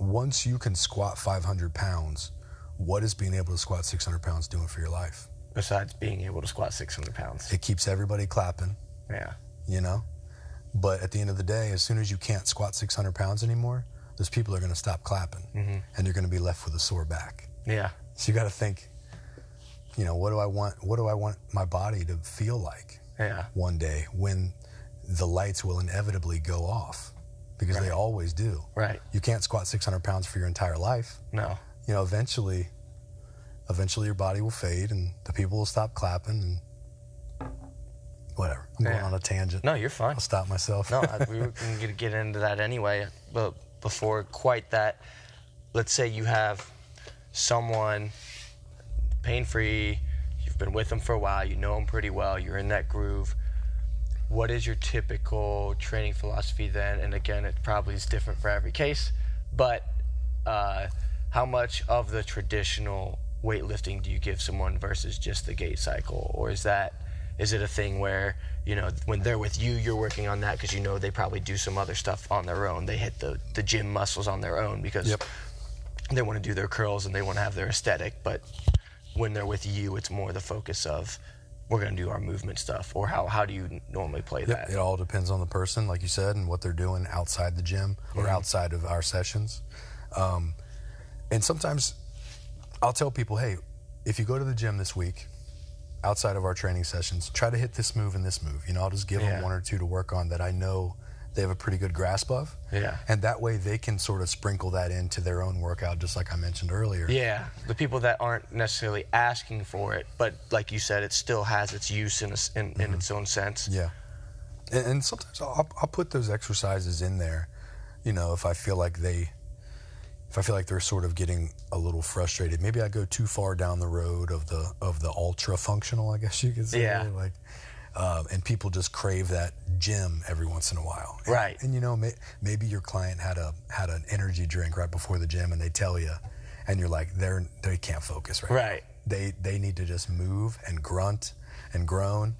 once you can squat 500 pounds, what is being able to squat 600 pounds doing for your life? Besides being able to squat 600 pounds. It keeps everybody clapping, Yeah. you know? But at the end of the day, as soon as you can't squat 600 pounds anymore, those people are going to stop clapping mm-hmm. and you're going to be left with a sore back. Yeah. So you got to think, you know, what do I want? What do I want my body to feel like Yeah. one day when the lights will inevitably go off? Because they always do. Right. You can't squat 600 pounds for your entire life. No. You know, eventually, eventually your body will fade and the people will stop clapping and whatever. I'm going on a tangent. No, you're fine. I'll stop myself. No, I, <laughs> we were going to get into that anyway. But before quite that, let's say you have someone pain free, you've been with them for a while, you know them pretty well, you're in that groove. What is your typical training philosophy then? And again, it probably is different for every case, but uh, how much of the traditional weightlifting do you give someone versus just the gait cycle? Or is that is it a thing where you know when they're with you you're working on that because you know they probably do some other stuff on their own they hit the, the gym muscles on their own because Yep. they want to do their curls and they want to have their aesthetic but when they're with you it's more the focus of we're going to do our movement stuff or how, how do you normally play Yep, that It all depends on the person, like you said, and what they're doing outside the gym or outside of our sessions. Um, and sometimes I'll tell people, hey, if you go to the gym this week, outside of our training sessions, try to hit this move and this move. You know, I'll just give Yeah. them one or two to work on that I know they have a pretty good grasp of. Yeah. And that way they can sort of sprinkle that into their own workout, just like I mentioned earlier. Yeah, the people that aren't necessarily asking for it, but like you said, it still has its use in, a in, in mm-hmm. its own sense. Yeah. And, and sometimes I'll, I'll put those exercises in there, you know, if I feel like they, if I feel like they're sort of getting a little frustrated. Maybe I go too far down the road of the of the ultra functional, I guess you could say. Yeah. Like, um, and people just crave that gym every once in a while. And- Right. And you know, may, maybe your client had a had an energy drink right before the gym, and they tell you, and you're like, they're they can't focus right. now. Right. They they need to just move and grunt and groan,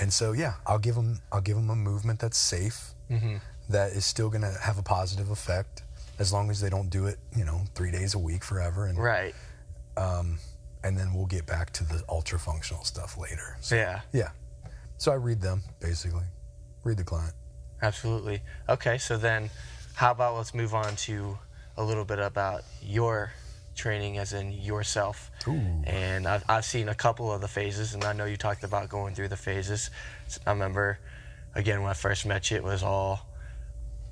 and so yeah, I'll give them I'll give them a movement that's safe, Mm-hmm. that is still going to have a positive effect, as long as they don't do it, you know, three days a week forever, and Right. and then we'll get back to the ultra functional stuff later. So, Yeah. yeah. So I read them basically, read the client. Absolutely. Okay, so then how about let's move on to a little bit about your training, as in yourself. Ooh. And I've, I've seen a couple of the phases, and I know you talked about going through the phases. I remember, again, when I first met you, it was all,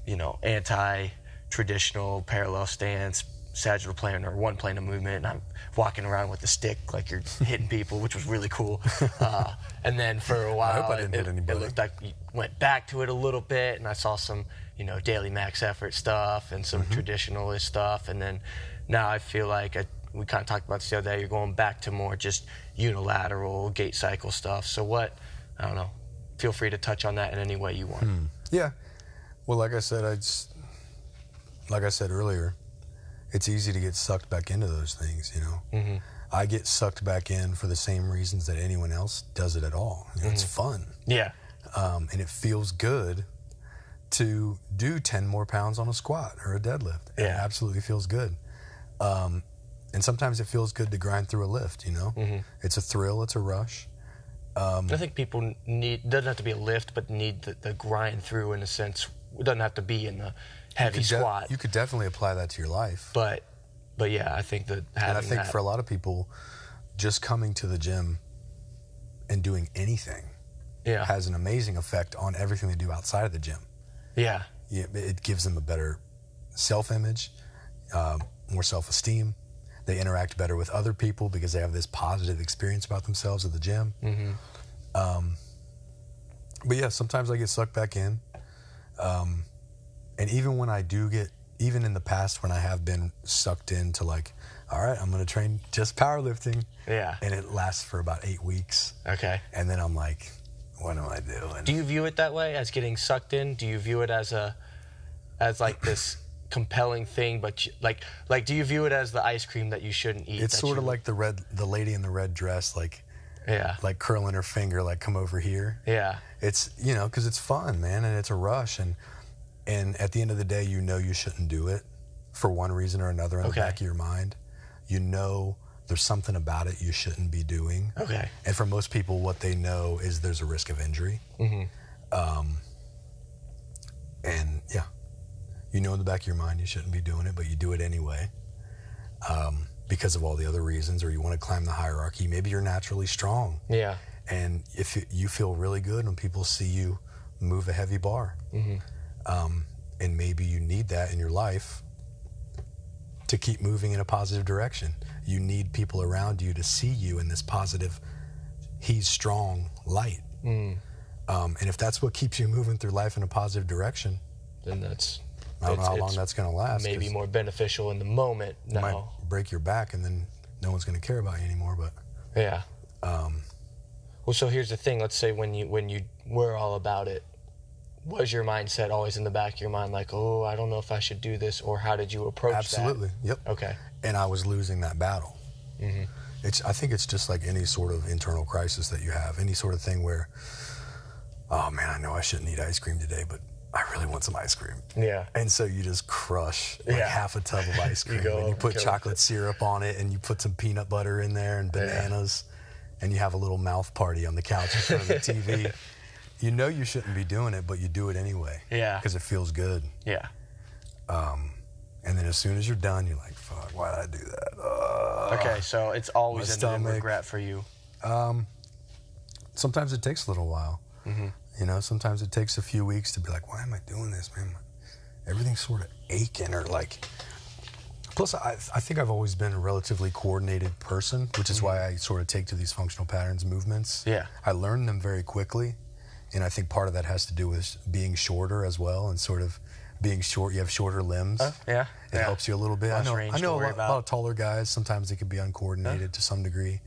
you know, anti traditional parallel stance, sagittal plane or one plane of movement. And I'm walking around with the stick like you're <laughs> hitting people, which was really cool. <laughs> Uh, and then for a while, I hope I didn't it, hit anybody. it looked like you went back to it a little bit, and I saw some, you know, daily max effort stuff and some traditionalist stuff. And then now I feel like I, we kind of talked about this the other day. You're going back to more just unilateral gait cycle stuff. So what? I don't know. Feel free to touch on that in any way you want. Yeah. Well, like I said, I just, like I said earlier, it's easy to get sucked back into those things. You know, Mm-hmm. I get sucked back in for the same reasons that anyone else does it at all. You know, It's Mm-hmm. fun, Yeah. um, and it feels good to do ten more pounds on a squat or a deadlift. It absolutely feels good. Um, and sometimes it feels good to grind through a lift. You know, Mm-hmm. it's a thrill. It's a rush. I think people need doesn't have to be a lift, but need the, the grind through in a sense. It doesn't have to be in the heavy You de- squat, you could definitely apply that to your life. but but yeah, I think that having And I think that, for a lot of people, just coming to the gym and doing anything yeah has an amazing effect on everything they do outside of the gym. yeah Yeah, It gives them a better self image, um, more self esteem. They interact better with other people because they have this positive experience about themselves at the gym. Mhm. Um, but yeah, sometimes I get sucked back in. Um, and even when I do get, even in the past when I have been sucked into like, all right, I'm going to train just powerlifting. yeah and it lasts for about eight weeks okay. and then i'm like what am i doing Do you view it that way as getting sucked in? Do you view it as a as like this <clears throat> compelling thing, but you, like like do you view it as the ice cream that you shouldn't eat? it's sort of like the red the lady in the red dress like yeah like curling her finger like come over here yeah it's you know because it's fun man and it's a rush and and at the end of the day you know you shouldn't do it for one reason or another in Okay. the back of your mind. You know there's something about it you shouldn't be doing. Okay. And for most people what they know is there's a risk of injury. Mhm. um, and yeah you know in the back of your mind you shouldn't be doing it but you do it anyway um, because of all the other reasons or you want to climb the hierarchy. Maybe you're naturally strong. Yeah. And if you feel really good when people see you move a heavy bar um, and maybe you need that in your life to keep moving in a positive direction you need people around you to see you in this positive he's strong light Mm. um, and if that's what keeps you moving through life in a positive direction then that's i don't know how long that's going to last Maybe more beneficial in the moment now. might break your back and then no one's going to care about you anymore but Yeah. um, Well, so here's the thing. Let's say when you when you were all about it, was your mindset always in the back of your mind like, oh, I don't know if I should do this, or how did you approach that? absolutely yep? Okay. and I was losing that battle. Mhm. It's I think it's just like any sort of internal crisis that you have, any sort of thing where, oh man, I know I shouldn't eat ice cream today, but I really want some ice cream, Yeah. and so you just crush like Yeah. half a tub of <laughs> ice You cream, go and you put chocolate syrup on it, and you put some peanut butter in there and bananas, and you have a little mouth party on the couch in front of the TV. <laughs> you know you shouldn't be doing it, but you do it anyway. Yeah. because it feels good. Yeah. And then as soon as you're done, you're like, "Fuck, why did I do that?" Ugh. Okay. So it's always in stomach. regret for you. Um, sometimes it takes a little while. Mm-hmm. You know, sometimes it takes a few weeks to be like, why am I doing this, man? Everything's sort of aching or like. Plus, I, I think I've always been a relatively coordinated person, which is why I sort of take to these functional patterns movements. Yeah. I learn them very quickly. And I think part of that has to do with being shorter as well and sort of being short. You have shorter limbs. Uh, yeah. It yeah. helps you a little bit. I know, I know a lot, lot of taller guys. Sometimes they can be uncoordinated to some degree.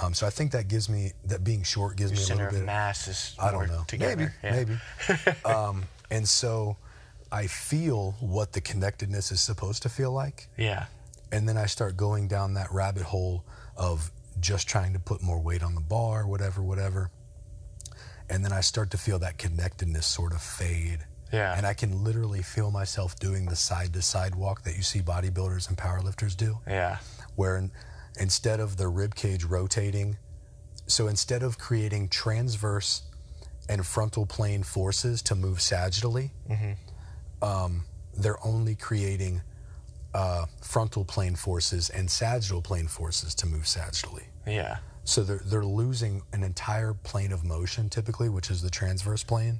Um, so I think that gives me that being short gives me a little bit Center of mass is I don't know. together. Maybe, yeah. maybe. <laughs> um, and so I feel what the connectedness is supposed to feel like, Yeah. and then I start going down that rabbit hole of just trying to put more weight on the bar, whatever, whatever. And then I start to feel that connectedness sort of fade. Yeah. And I can literally feel myself doing the side to side walk that you see bodybuilders and powerlifters do Yeah. where in, instead of the rib cage rotating, so instead of creating transverse and frontal plane forces to move sagittally, um, they're only creating uh, frontal plane forces and sagittal plane forces to move sagittally. Yeah. So they're they're losing an entire plane of motion typically, which is the transverse plane.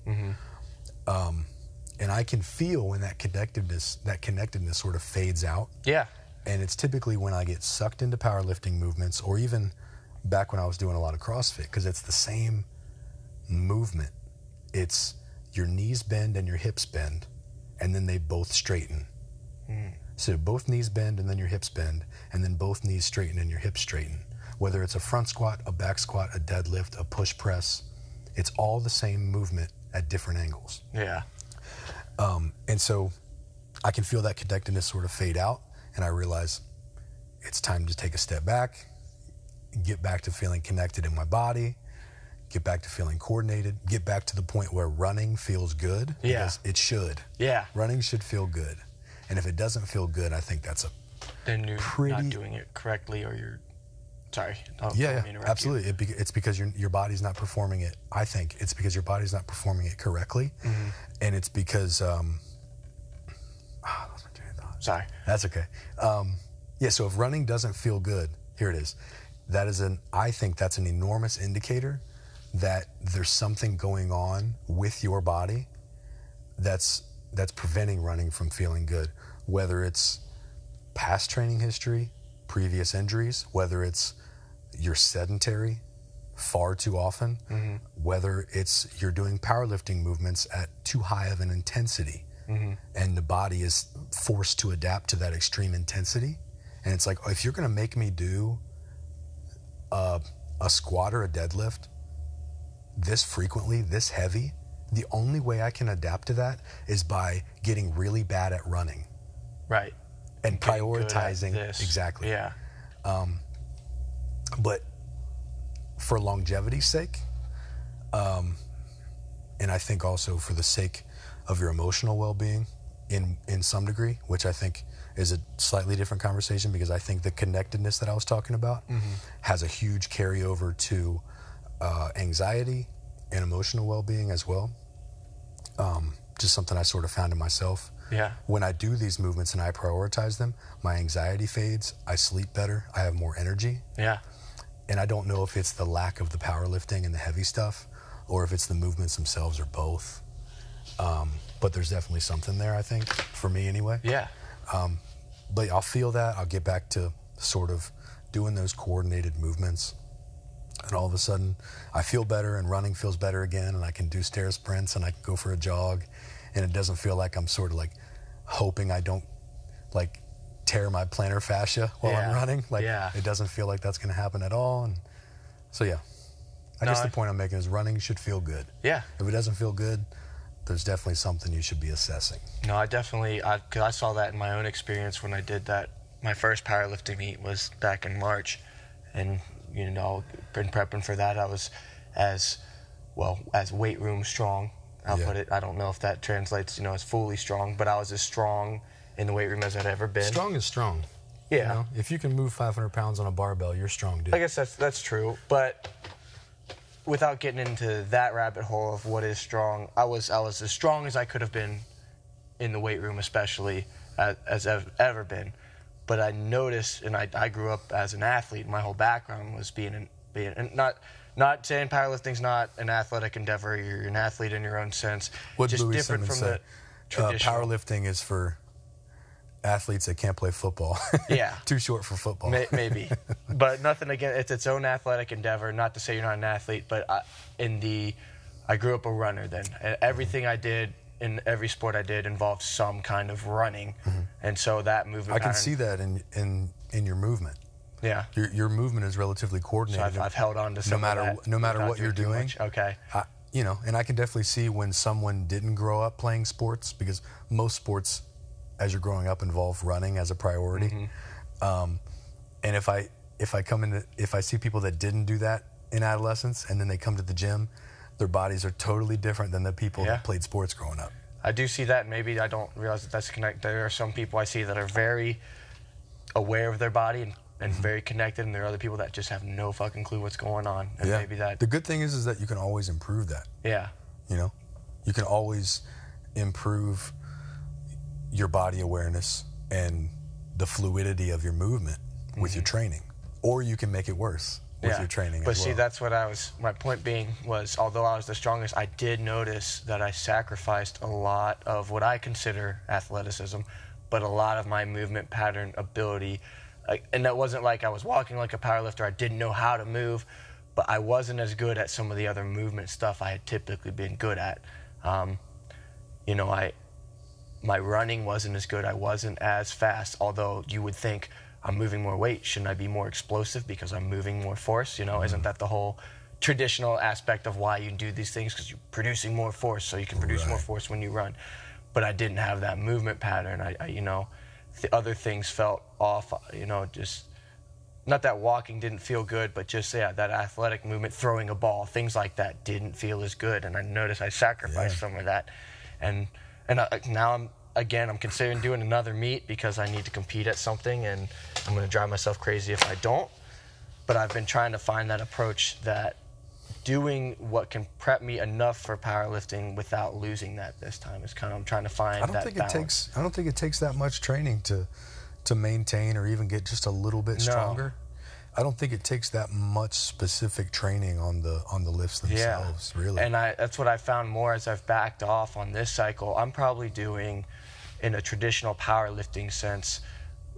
Um, and I can feel when that connectedness that connectedness sort of fades out. Yeah. And it's typically when I get sucked into powerlifting movements, or even back when I was doing a lot of CrossFit, because it's the same movement. It's your knees bend and your hips bend, and then they both straighten. So both knees bend and then your hips bend, and then both knees straighten and your hips straighten. Whether it's a front squat, a back squat, a deadlift, a push press, it's all the same movement at different angles. Yeah. Um, and so I can feel that connectedness sort of fade out, and I realize it's time to take a step back, get back to feeling connected in my body, get back to feeling coordinated, get back to the point where running feels good. Yeah. Because it should. Yeah. Running should feel good. And if it doesn't feel good, I think that's a Then you're Pretty- not doing it correctly, or you're. Sorry. Yeah, yeah absolutely. It be, it's because your your body's not performing it. I think it's because your body's not performing it correctly, Mm-hmm. and it's because um, ah, I lost my train of thought. Sorry. That's okay. Um, yeah, so if running doesn't feel good, here it is. That is an, I think that's an enormous indicator that there's something going on with your body that's that's preventing running from feeling good. Whether it's past training history, previous injuries, whether it's you're sedentary far too often, mm-hmm. whether it's you're doing powerlifting movements at too high of an intensity mm-hmm. and the body is forced to adapt to that extreme intensity. And it's like, if you're going to make me do a, a squat or a deadlift this frequently, this heavy, the only way I can adapt to that is by getting really bad at running Right. And Getting good at prioritizing. Exactly. Yeah. but for longevity's sake, um, and I think also for the sake of your emotional well-being, in in some degree, which I think is a slightly different conversation because I think the connectedness that I was talking about has a huge carryover to uh, anxiety and emotional well-being as well. Um, just something I sort of found in myself. Yeah. When I do these movements and I prioritize them, my anxiety fades. I sleep better. I have more energy Yeah. and I don't know if it's the lack of the powerlifting and the heavy stuff, or if it's the movements themselves, or both. Um, but there's definitely something there, I think, for me anyway. Yeah. But I'll feel that. I'll get back to sort of doing those coordinated movements, and all of a sudden, I feel better, and running feels better again, and I can do stair sprints, and I can go for a jog, and it doesn't feel like I'm sort of like hoping I don't like tear my plantar fascia while I'm running. Like Yeah. it doesn't feel like that's going to happen at all, and so yeah. I No, guess I- the point I'm making is running should feel good. Yeah. If it doesn't feel good, there's definitely something you should be assessing. No, I definitely, I, cause I saw that in my own experience when I did that. My first powerlifting meet was back in March, and you know, been prepping for that. I was as well as weight room strong. I'll Yeah. put it. I don't know if that translates, you know, as fully strong, but I was as strong in the weight room as I'd ever been. Strong is strong. Yeah. You know, if you can move 500 pounds on a barbell, you're strong, dude. I guess that's that's true, but without getting into that rabbit hole of what is strong, I was I was as strong as I could have been in the weight room, especially as, as I've ever been. But I noticed, and I, I grew up as an athlete. My whole background was being an, being and not not saying powerlifting's not an athletic endeavor. You're an athlete in your own sense. What just Louie different Simmons from said. the Uh, powerlifting is for athletes that can't play football. <laughs> Yeah. Too short for football. May, maybe, <laughs> but nothing again. It's its own athletic endeavor. Not to say you're not an athlete, but I, in the, I grew up a runner. Then And everything I did in every sport I did involved some kind of running, and so that movement. Mm-hmm. I can pattern- see that in in in your movement. Yeah. Your your movement is relatively So coordinated. I've, I've held on to some no of matter that no matter what you're doing. much. Okay. I, you know, and I can definitely see when someone didn't grow up playing sports because most sports, as you're growing up, involve running as a priority. Mm-hmm. Um, and if I if I come into if I see people that didn't do that in adolescence and then they come to the gym, their bodies are totally different than the people Yeah. that played sports growing up. I do see that. Maybe I don't realize that that's connected. There are some people I see that are very aware of their body and, and Mm-hmm. very connected, and there are other people that just have no fucking clue what's going on. And maybe that. The good thing is is that you can always improve that. yeah. You know, you can always improve your body awareness and the fluidity of your movement with your training, or you can make it worse with your training. But see, well. that's what I was. My point being was, although I was the strongest, I did notice that I sacrificed a lot of what I consider athleticism, but a lot of my movement pattern ability. Like, and that wasn't like I was walking like a powerlifter. I didn't know how to move, but I wasn't as good at some of the other movement stuff I had typically been good at. Um, you know, I my running wasn't as good. I wasn't as fast. Although you would think I'm moving more weight, shouldn't I be more explosive because I'm moving more force? You know, Mm-hmm. isn't that the whole traditional aspect of why you do these things? Because you're producing more force, so you can produce more force when you run. But I didn't have that movement pattern. I, I you know, the other things felt off. You know, just not that walking didn't feel good, but just yeah, that athletic movement, throwing a ball, things like that didn't feel as good. And I noticed I sacrificed Yeah. some of that, and and I, now I'm again I'm considering doing another meet because I need to compete at something, and I'm going to drive myself crazy if I don't. But I've been trying to find that approach that doing what can prep me enough for powerlifting without losing that this time is kind of I'm trying to find I don't that think balance. it takes. I don't think it takes that much training to to maintain or even get just a little bit stronger. No. I don't think it takes that much specific training on the on the lifts themselves. yeah. Really. And I, that's what I found more as I've backed off on this cycle. I'm probably doing, in a traditional powerlifting sense,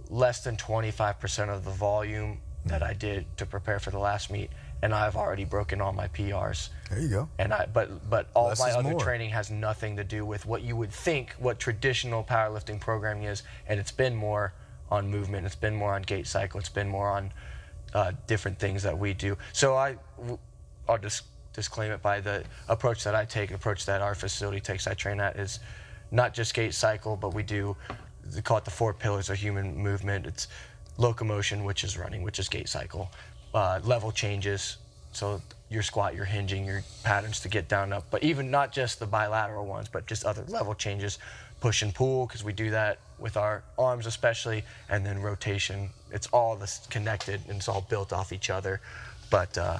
less than 25% of the volume that Mm. I did to prepare for the last meet, and I've already broken all my PRs. there you go. And I, but but all Less my other more. training has nothing to do with what you would think what traditional powerlifting programming is, and it's been more on movement. It's been more on gait cycle. It's been more on uh, different things that we do. So I, I'll just disclaim it by the approach that I take, approach that our facility takes. I train at is not just gait cycle, but we do they call it the four pillars of human movement. It's locomotion, which is running, which is gait cycle, uh, level changes, so your squat, your hinging, your patterns to get down up, but even not just the bilateral ones, but just other level changes, push and pull because we do that with our arms especially, and then rotation. It's all this connected and it's all built off each other, but. Uh,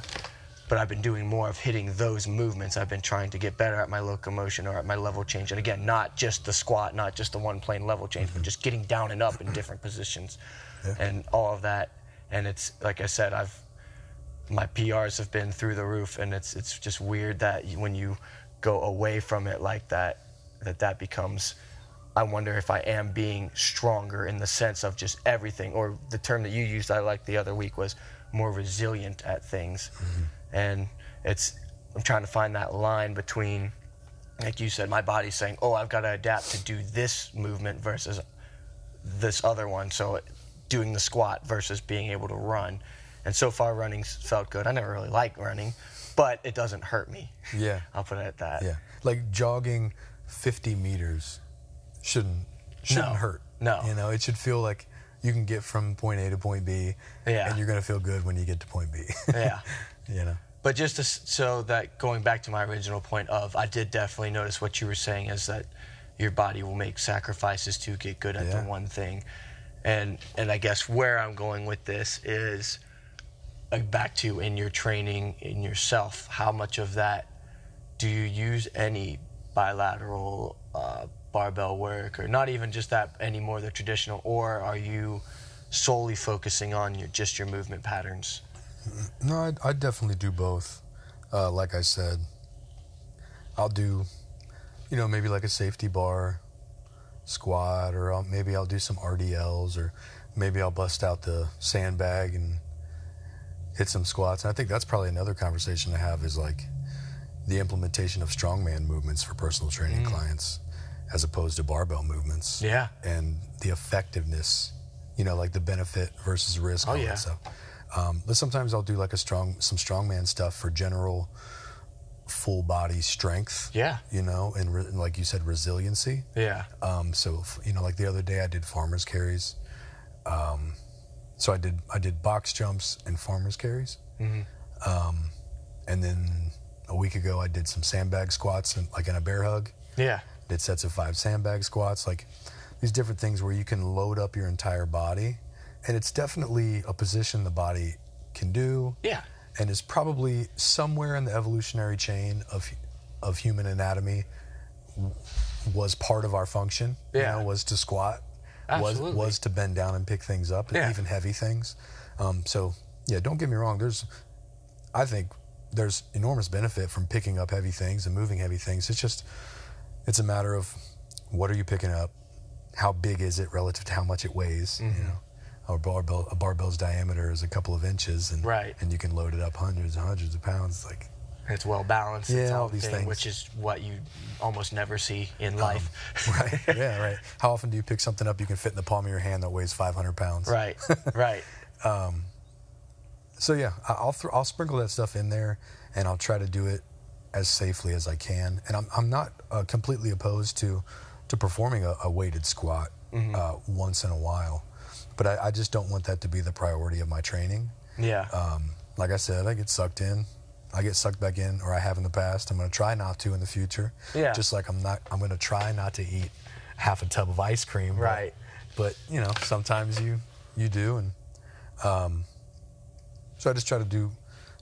but I've been doing more of hitting those movements. I've been trying to get better at my locomotion or at my level change. And again, not just the squat, not just the one plane level change, but just getting down and up in different positions and all of that. And it's like I said, I've my PRs have been through the roof, and it's it's just weird that when you go away from it like that, that that becomes. I wonder if I am being stronger in the sense of just everything, or the term that you used I liked the other week was more resilient at things, mm-hmm. and it's I'm trying to find that line between, like you said, my body's saying, oh, I've got to adapt to do this movement versus this other one. So doing the squat versus being able to run. And so far, running's felt good. I never really liked running, but it doesn't hurt me. Yeah. <laughs> I'll put it at that. Yeah. Like jogging 50 meters shouldn't shouldn't No. hurt. No. You know, it should feel like you can get from point A to point B. Yeah. And you're going to feel good when you get to point B. <laughs> Yeah. you know. But just to, so that going back to my original point of, I did definitely notice what you were saying is that your body will make sacrifices to get good at Yeah. the one thing, and and I guess where I'm going with this is back to in your training in yourself. How much of that do you use any bilateral uh, barbell work, or not even just that anymore, the traditional, or are you solely focusing on your just your movement patterns? No, I'd, I'd definitely do both. Uh, like I said, I'll do, you know, maybe like a safety bar squat, or I'll, maybe I'll do some RDLs, or maybe I'll bust out the sandbag and hit some squats. And I think that's probably another conversation to have is like the implementation of strongman movements for personal training clients as opposed to barbell movements. Yeah. And the effectiveness, you know, like the benefit versus risk. Oh, all yeah. That stuff. Um, but sometimes I'll do like a strong, some strongman stuff for general full body strength. Yeah. You know, and, re- and like you said, resiliency. Yeah. Um, so f- you know, like the other day, I did farmers carries. Um, so I did I did box jumps and farmers carries. Um, and then a week ago, I did some sandbag squats and like in a bear hug. Yeah. Did sets of five sandbag squats, like these different things where you can load up your entire body, and it's definitely a position the body can do Yeah. And is probably somewhere in the evolutionary chain of of human anatomy was part of our function. You Yeah. know, was to squat, was Absolutely. was to bend down and pick things up, Yeah. even heavy things. Um, so yeah, don't get me wrong. There's, I think there's enormous benefit from picking up heavy things and moving heavy things. It's just, it's a matter of what are you picking up, how big is it relative to how much it weighs. Mm-hmm. You know, a barbell a barbell's diameter is a couple of inches, and Right. and you can load it up hundreds and hundreds of pounds. Like It's well balanced. Yeah, all all these thing, things. which is what you almost never see in life. <laughs> right, <laughs> yeah, right. How often do you pick something up you can fit in the palm of your hand that weighs 500 pounds? right, <laughs> right. So yeah, I'll th- I'll sprinkle that stuff in there, and I'll try to do it as safely as I can. And I'm I'm not uh, completely opposed to to performing a, a weighted squat uh, once in a while, but I, I just don't want that to be the priority of my training. Yeah. Um, like I said, I get sucked in. I get sucked back in, or I have in the past. I'm going to try not to in the future. Yeah. Just like I'm not. I'm going to try not to eat half a tub of ice cream. but- Right. But, you know, sometimes you you do, and um, so I just try to do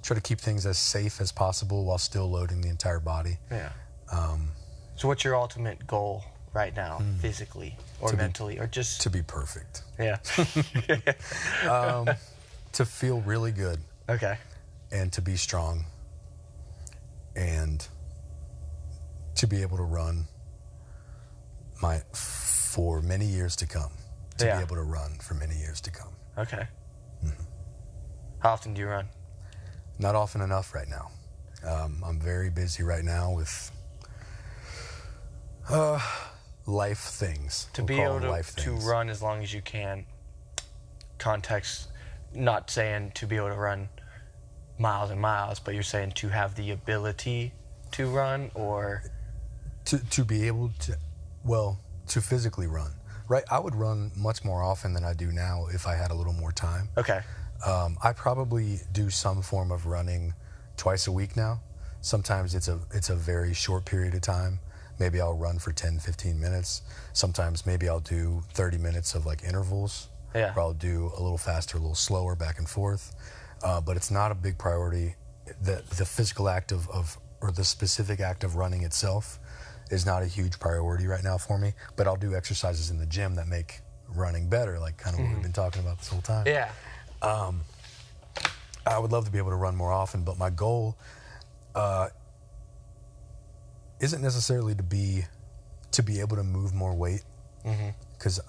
try to keep things as safe as possible while still loading the entire body. yeah. Um, So, what's your ultimate goal right now, physically or. To be- mentally, or just to be perfect, yeah? <laughs> to feel really good, okay. and to be strong, and to be able to run my for many years to come. To Yeah. be able to run for many years to come. Okay. Mm-hmm. How often do you run? Not often enough right now. Um, I'm very busy right now with uh, life things. To We'll be able to, to run as long as you can. Context, not saying to be able to run miles and miles, but you're saying to have the ability to run, or to to be able to, well, to physically run. Right, I would run much more often than I do now if I had a little more time. okay, Um, I probably do some form of running twice a week now. Sometimes it's a it's a very short period of time. Maybe I'll run for 10, 15 minutes. Sometimes maybe I'll do 30 minutes of like intervals. Yeah. Or I'll do a little faster, a little slower, back and forth. Uh, but it's not a big priority. The the physical act of, of or the specific act of running itself is not a huge priority right now for me. But I'll do exercises in the gym that make running better, like kind of what we've been talking about this whole time. yeah, I would love to be able to run more often, but my goal uh, isn't necessarily to be to be able to move more weight because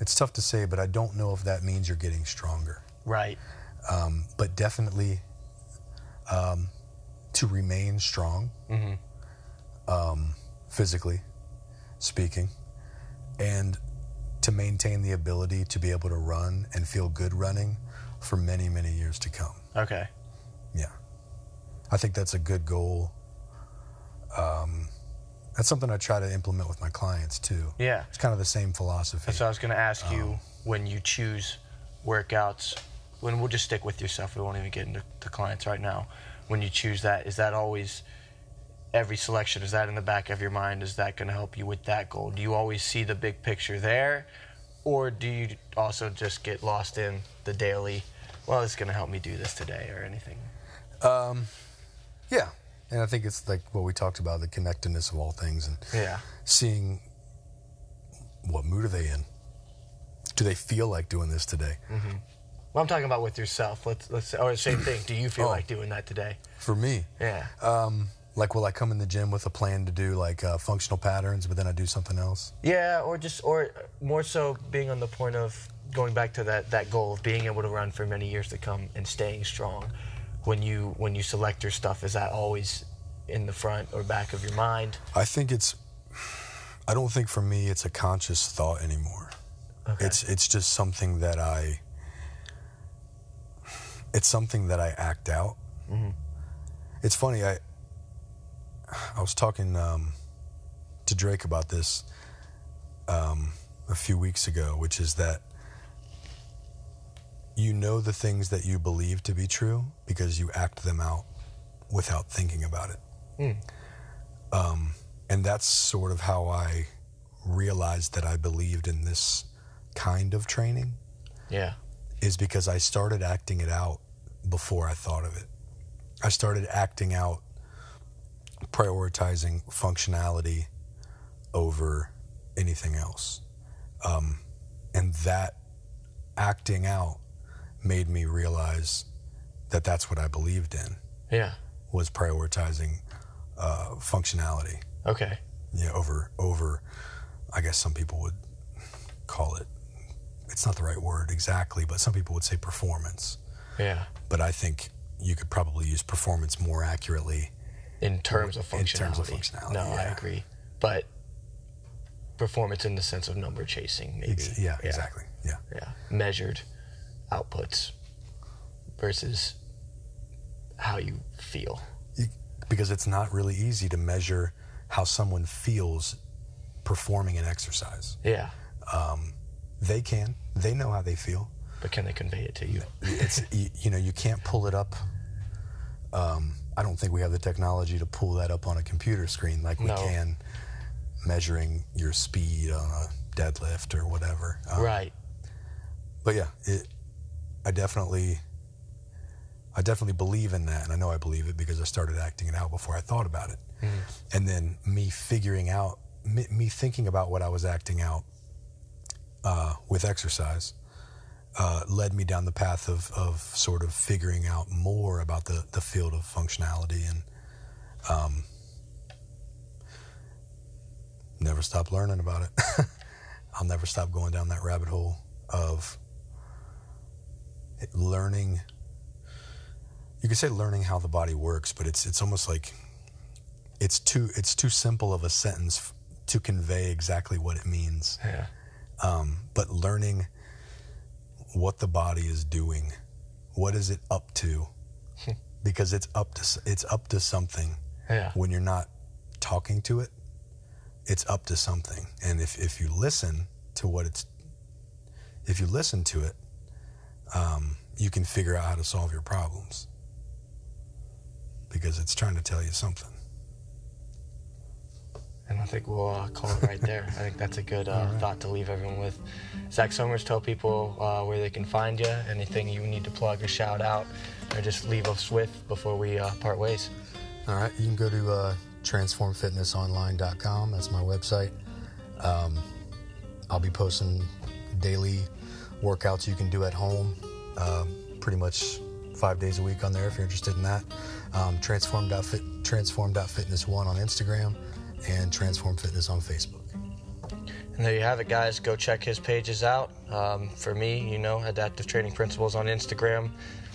it's tough to say, but I don't know if that means you're getting stronger. right, Um, but definitely um, to remain strong, um, physically speaking, and to maintain the ability to be able to run and feel good running for many, many years to come. okay, Yeah. I think that's a good goal. Um, that's something I try to implement with my clients too. yeah. It's kind of the same philosophy. So I was going to ask Um, you when you choose workouts. When we'll just stick with yourself. We won't even get into the clients right now. When you choose that, is that always every selection? Is that in the back of your mind? Is that going to help you with that goal? Do you always see the big picture there, or do you also just get lost in the daily? Well, it's going to help me do this today, or anything. yeah. And I think it's like what we talked about the connectedness of all things and Yeah. seeing what mood are they in? Do they feel like doing this today? Well, I'm talking about with yourself. Let's let's say, or same thing. Do you feel Oh. like doing that today? For me, Yeah. um, like will I come in the gym with a plan to do like uh, functional patterns, but then I do something else? Yeah, or just or more so being on the point of going back to that that goal of being able to run for many years to come and staying strong. When you when you select your stuff, is that always in the front or back of your mind? I think it's. I don't think for me it's a conscious thought anymore. Okay. It's it's just something that I. It's something that I act out. Mm. It's funny. I. I was talking um, to Drake about this um, a few weeks ago, which is that you know the things that you believe to be true because you act them out without thinking about it and that's sort of how I realized that I believed in this kind of training yeah. is because I started acting it out before I thought of it. I started acting out prioritizing functionality over anything else. Um, and that acting out made me realize that that's what I believed in Yeah. was prioritizing uh, functionality Okay. yeah, over over. I guess some people would call it. It's not the right word exactly, but some people would say performance. Yeah. But I think you could probably use performance more accurately. In terms of functionality. In terms of functionality, No, I agree. But performance in the sense of number chasing, maybe. Ex- yeah, exactly. Yeah. Yeah. Measured outputs versus how you feel. Because it's not really easy to measure how someone feels performing an exercise. Yeah. They can. They know how they feel. But can they convey it to you? It's <laughs> you, you know you can't pull it up. Um, I don't think we have the technology to pull that up on a computer screen like we No. can measuring your speed on a deadlift or whatever. Um, Right. But yeah, it. I definitely. I definitely believe in that, and I know I believe it because I started acting it out before I thought about it, and then me figuring out, me, me thinking about what I was acting out uh, with exercise, uh, led me down the path of, of sort of figuring out more about the, the field of functionality and um, never stop learning about it. <laughs> I'll never stop going down that rabbit hole of learning. You could say learning how the body works, but it's it's almost like it's too it's too simple of a sentence to convey exactly what it means Yeah. um, but learning what the body is doing, what is it up to, because it's up to it's up to something. Yeah. When you're not talking to it, it's up to something, and if if you listen to what it's, if you listen to it, um, you can figure out how to solve your problems because it's trying to tell you something. And I think we'll uh, call it right there. I think that's a good uh, <laughs> thought to leave everyone with. Zach Somers, tell people uh, where they can find you, anything you need to plug or shout out, or just leave us with before we uh, part ways. All right, you can go to uh, transformfitnessonline.com. That's my website. Um, I'll be posting daily workouts you can do at home, uh, pretty much five days a week on there if you're interested in that. Um, transform.fit, transform.fitness1 on Instagram and Transform Fitness on Facebook. And there you have it, guys. Go check his pages out. Um, for me, you know, Adaptive Training Principles on Instagram,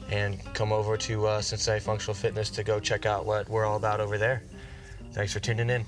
and come over to uh, Cincinnati Functional Fitness to go check out what we're all about over there. Thanks for tuning in.